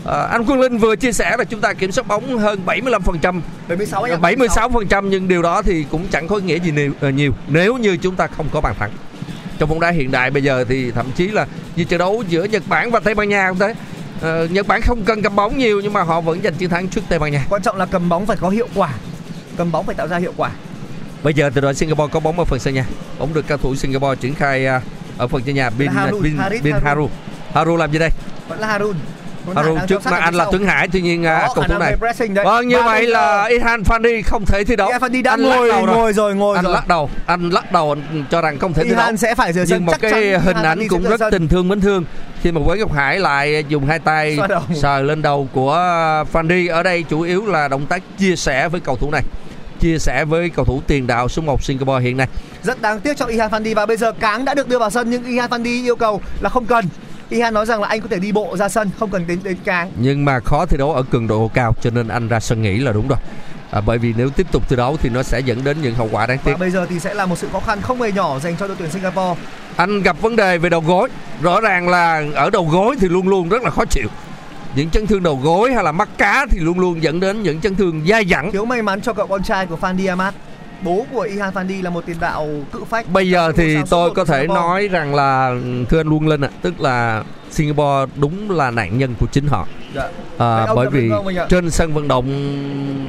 À, anh Quân Linh vừa chia sẻ là chúng ta kiểm soát bóng hơn 75%, 76 anh ạ. 76% nhưng điều đó thì cũng chẳng có nghĩa gì nhiều, nhiều nếu như chúng ta không có bàn thắng. Trong bóng đá hiện đại bây giờ thì thậm chí là như trận đấu giữa Nhật Bản và Tây Ban Nha cũng thế. Ờ, Nhật Bản không cần cầm bóng nhiều nhưng mà họ vẫn giành chiến thắng trước Tây Ban Nha. Quan trọng là cầm bóng phải có hiệu quả. Cầm bóng phải tạo ra hiệu quả. Bây giờ từ đội Singapore có bóng ở phần sân nhà. Bóng được cao thủ Singapore triển khai à, ở phần sân nhà Bin Harun, Bin, Harit Bin Harun. Haru. Haru làm gì đây? Vẫn là Harun. Haru trước ở anh là. Tuấn Hải tuy nhiên à, cầu thủ này. Vâng như vậy là Ihan Fandi không thể thi đấu. Fandi đã anh ngồi, đầu rồi. ngồi rồi, ngồi anh rồi. lắc đầu, anh lắc đầu anh cho rằng không thể thi đấu. Sẽ phải Nhưng một cái hình ảnh cũng rất tình thương mến thương khi mà Quế Ngọc Hải lại dùng hai tay sờ lên đầu của Fandi ở đây chủ yếu là động tác chia sẻ với cầu thủ này chia sẻ với cầu thủ tiền đạo số 1 Singapore hiện nay Rất đáng tiếc cho Ihan Fandi và bây giờ Cáng đã được đưa vào sân nhưng Ihan Fandi yêu cầu là không cần. Ihan nói rằng là anh có thể đi bộ ra sân, không cần đến đến Cáng. nhưng mà khó thi đấu ở cường độ cao cho nên anh ra sân nghỉ là đúng rồi à, bởi vì nếu tiếp tục thi đấu thì nó sẽ dẫn đến những hậu quả đáng tiếc Và bây giờ thì sẽ là một sự khó khăn không hề nhỏ dành cho đội tuyển Singapore. anh gặp vấn đề về đầu gối rõ ràng là ở đầu gối thì luôn luôn rất là khó chịu những chấn thương đầu gối hay là mắt cá thì luôn luôn dẫn đến những chấn thương dai dẳng Thiếu may mắn cho cậu con trai của Fandi Ahmad. Bố của Ihan Fandi là một tiền đạo cự phách. bây giờ thì tôi có thể Singapore. nói rằng là thưa anh Luân Linh ạ tức là Singapore đúng là nạn nhân của chính họ Dạ. à, bởi vì trên sân vận động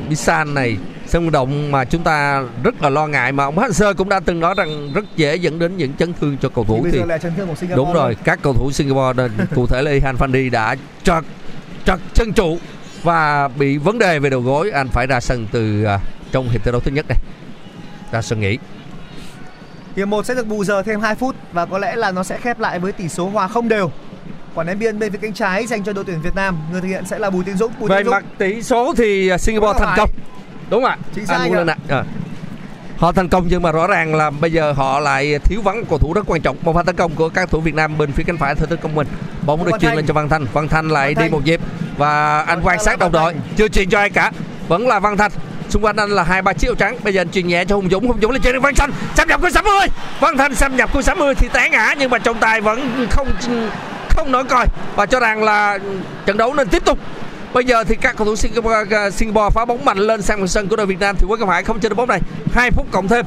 Busan này sân vận động mà chúng ta rất là lo ngại mà ông Hansel cũng đã từng nói rằng rất dễ dẫn đến những chấn thương cho cầu Thì thủ thì Singapore. đúng rồi các cầu thủ Singapore nên cụ thể là Ihan Fandi đã trật trật chân trụ và bị vấn đề về đầu gối anh phải ra sân từ à, trong hiệp thi đấu thứ nhất này ra sân nghỉ. Hiệp 1 sẽ được bù giờ thêm 2 phút và có lẽ là nó sẽ khép lại với tỷ số hòa không đều. Quả ném biên bên phía cánh trái dành cho đội tuyển Việt Nam, người thực hiện sẽ là Bùi Tiến Dũng. Bùi về Dũng. mặt tỷ số thì Singapore thành công. đúng ạ. Chính xác anh ạ. Ờ. họ thành công nhưng mà rõ ràng là bây giờ họ lại thiếu vắng cầu thủ rất quan trọng. Một pha tấn công của các thủ Việt Nam bên phía cánh phải theo tấn công mình bóng được Thanh. lên cho Văn Thanh. Văn Thanh lại Văn đi Thanh. một nhịp. Và anh quan sát đồng đội. Chưa truyền cho ai cả. Vẫn là Văn Thanh xung quanh anh là hai ba chiếc áo trắng. Bây giờ anh truyền nhẹ cho Hùng Dũng. Hùng Dũng lên chơi đến Văn Thanh xâm nhập của 60 Văn Thanh xâm nhập của 60 thì té ngã nhưng mà trọng tài vẫn không không nổi coi và cho rằng là trận đấu nên tiếp tục. Bây giờ thì các cầu thủ Singapore, Singapore phá bóng mạnh lên sang phần sân của đội Việt Nam thì Quốc Ngọc Hải không chơi được bóng này. 2 phút cộng thêm.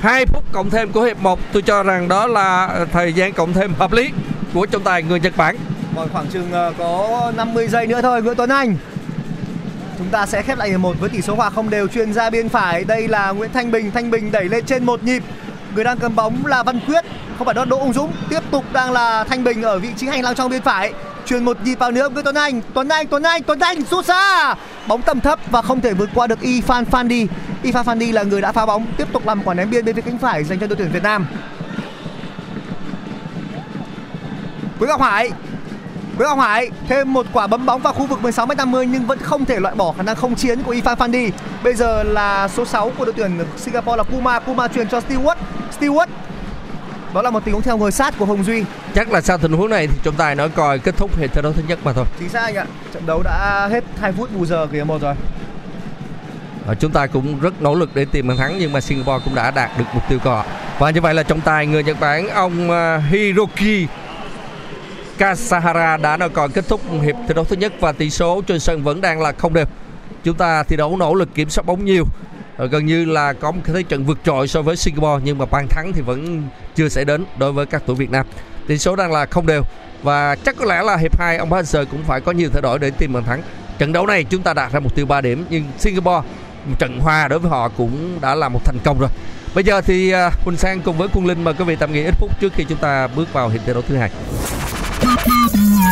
2 phút cộng thêm của hiệp 1 tôi cho rằng đó là thời gian cộng thêm hợp lý của trọng tài người Nhật Bản. Còn khoảng chừng ờ, có 50 giây nữa thôi Nguyễn Tuấn Anh. Chúng ta sẽ khép lại hiệp 1 với tỷ số hòa không đều. Truyền ra biên phải Đây là Nguyễn Thanh Bình. Thanh Bình đẩy lên trên một nhịp. Người đang cầm bóng là Văn Quyết Không phải đó Đỗ Ung Dũng. Tiếp tục đang là Thanh Bình ở vị trí hành lang trong biên phải. Truyền một nhịp vào nữa với Tuấn Anh. Tuấn Anh, Tuấn Anh, Tuấn Anh rút xa. Bóng tầm thấp và không thể vượt qua được Ifan Fandi. Ifan Fandi là người đã phá bóng Tiếp tục làm quả ném biên bên phía cánh phải dành cho đội tuyển Việt Nam. Quế Ngọc Hải Quế Ngọc Hải thêm một quả bấm bóng vào khu vực 16m50 nhưng vẫn không thể loại bỏ khả năng không chiến của Ifan Fandi. Bây giờ là số 6 của đội tuyển Singapore là Puma, Puma truyền cho Stewart. Stewart. Đó là một tình huống theo người sát của Hồng Duy. Chắc là sau tình huống này thì trọng tài nói coi kết thúc hiệp thi đấu thứ nhất mà thôi. Chính xác anh ạ. Trận đấu đã hết 2 phút bù giờ kìa một rồi. Và chúng ta cũng rất nỗ lực để tìm bàn thắng nhưng mà Singapore cũng đã đạt được mục tiêu của họ. Và như vậy là trọng tài người Nhật Bản ông uh, Hiroki Kasahara đã nói còn kết thúc hiệp thi đấu thứ nhất và tỷ số trên sân vẫn đang là không đều. Chúng ta thi đấu nỗ lực kiểm soát bóng nhiều. Ờ, gần như là có một cái thế trận vượt trội so với Singapore, nhưng mà bàn thắng thì vẫn chưa xảy đến đối với các tuyển Việt Nam. Tỷ số đang là không đều và chắc có lẽ là hiệp 2 ông Hanser cũng phải có nhiều thay đổi để tìm bàn thắng. Trận đấu này chúng ta đạt ra mục tiêu 3 điểm, nhưng Singapore, một trận hòa đối với họ cũng đã là một thành công rồi. Bây giờ thì à, Huỳnh Sang cùng với Quân Linh mời quý vị tạm nghỉ ít phút trước khi chúng ta bước vào hiệp thi đấu thứ hai. Bye.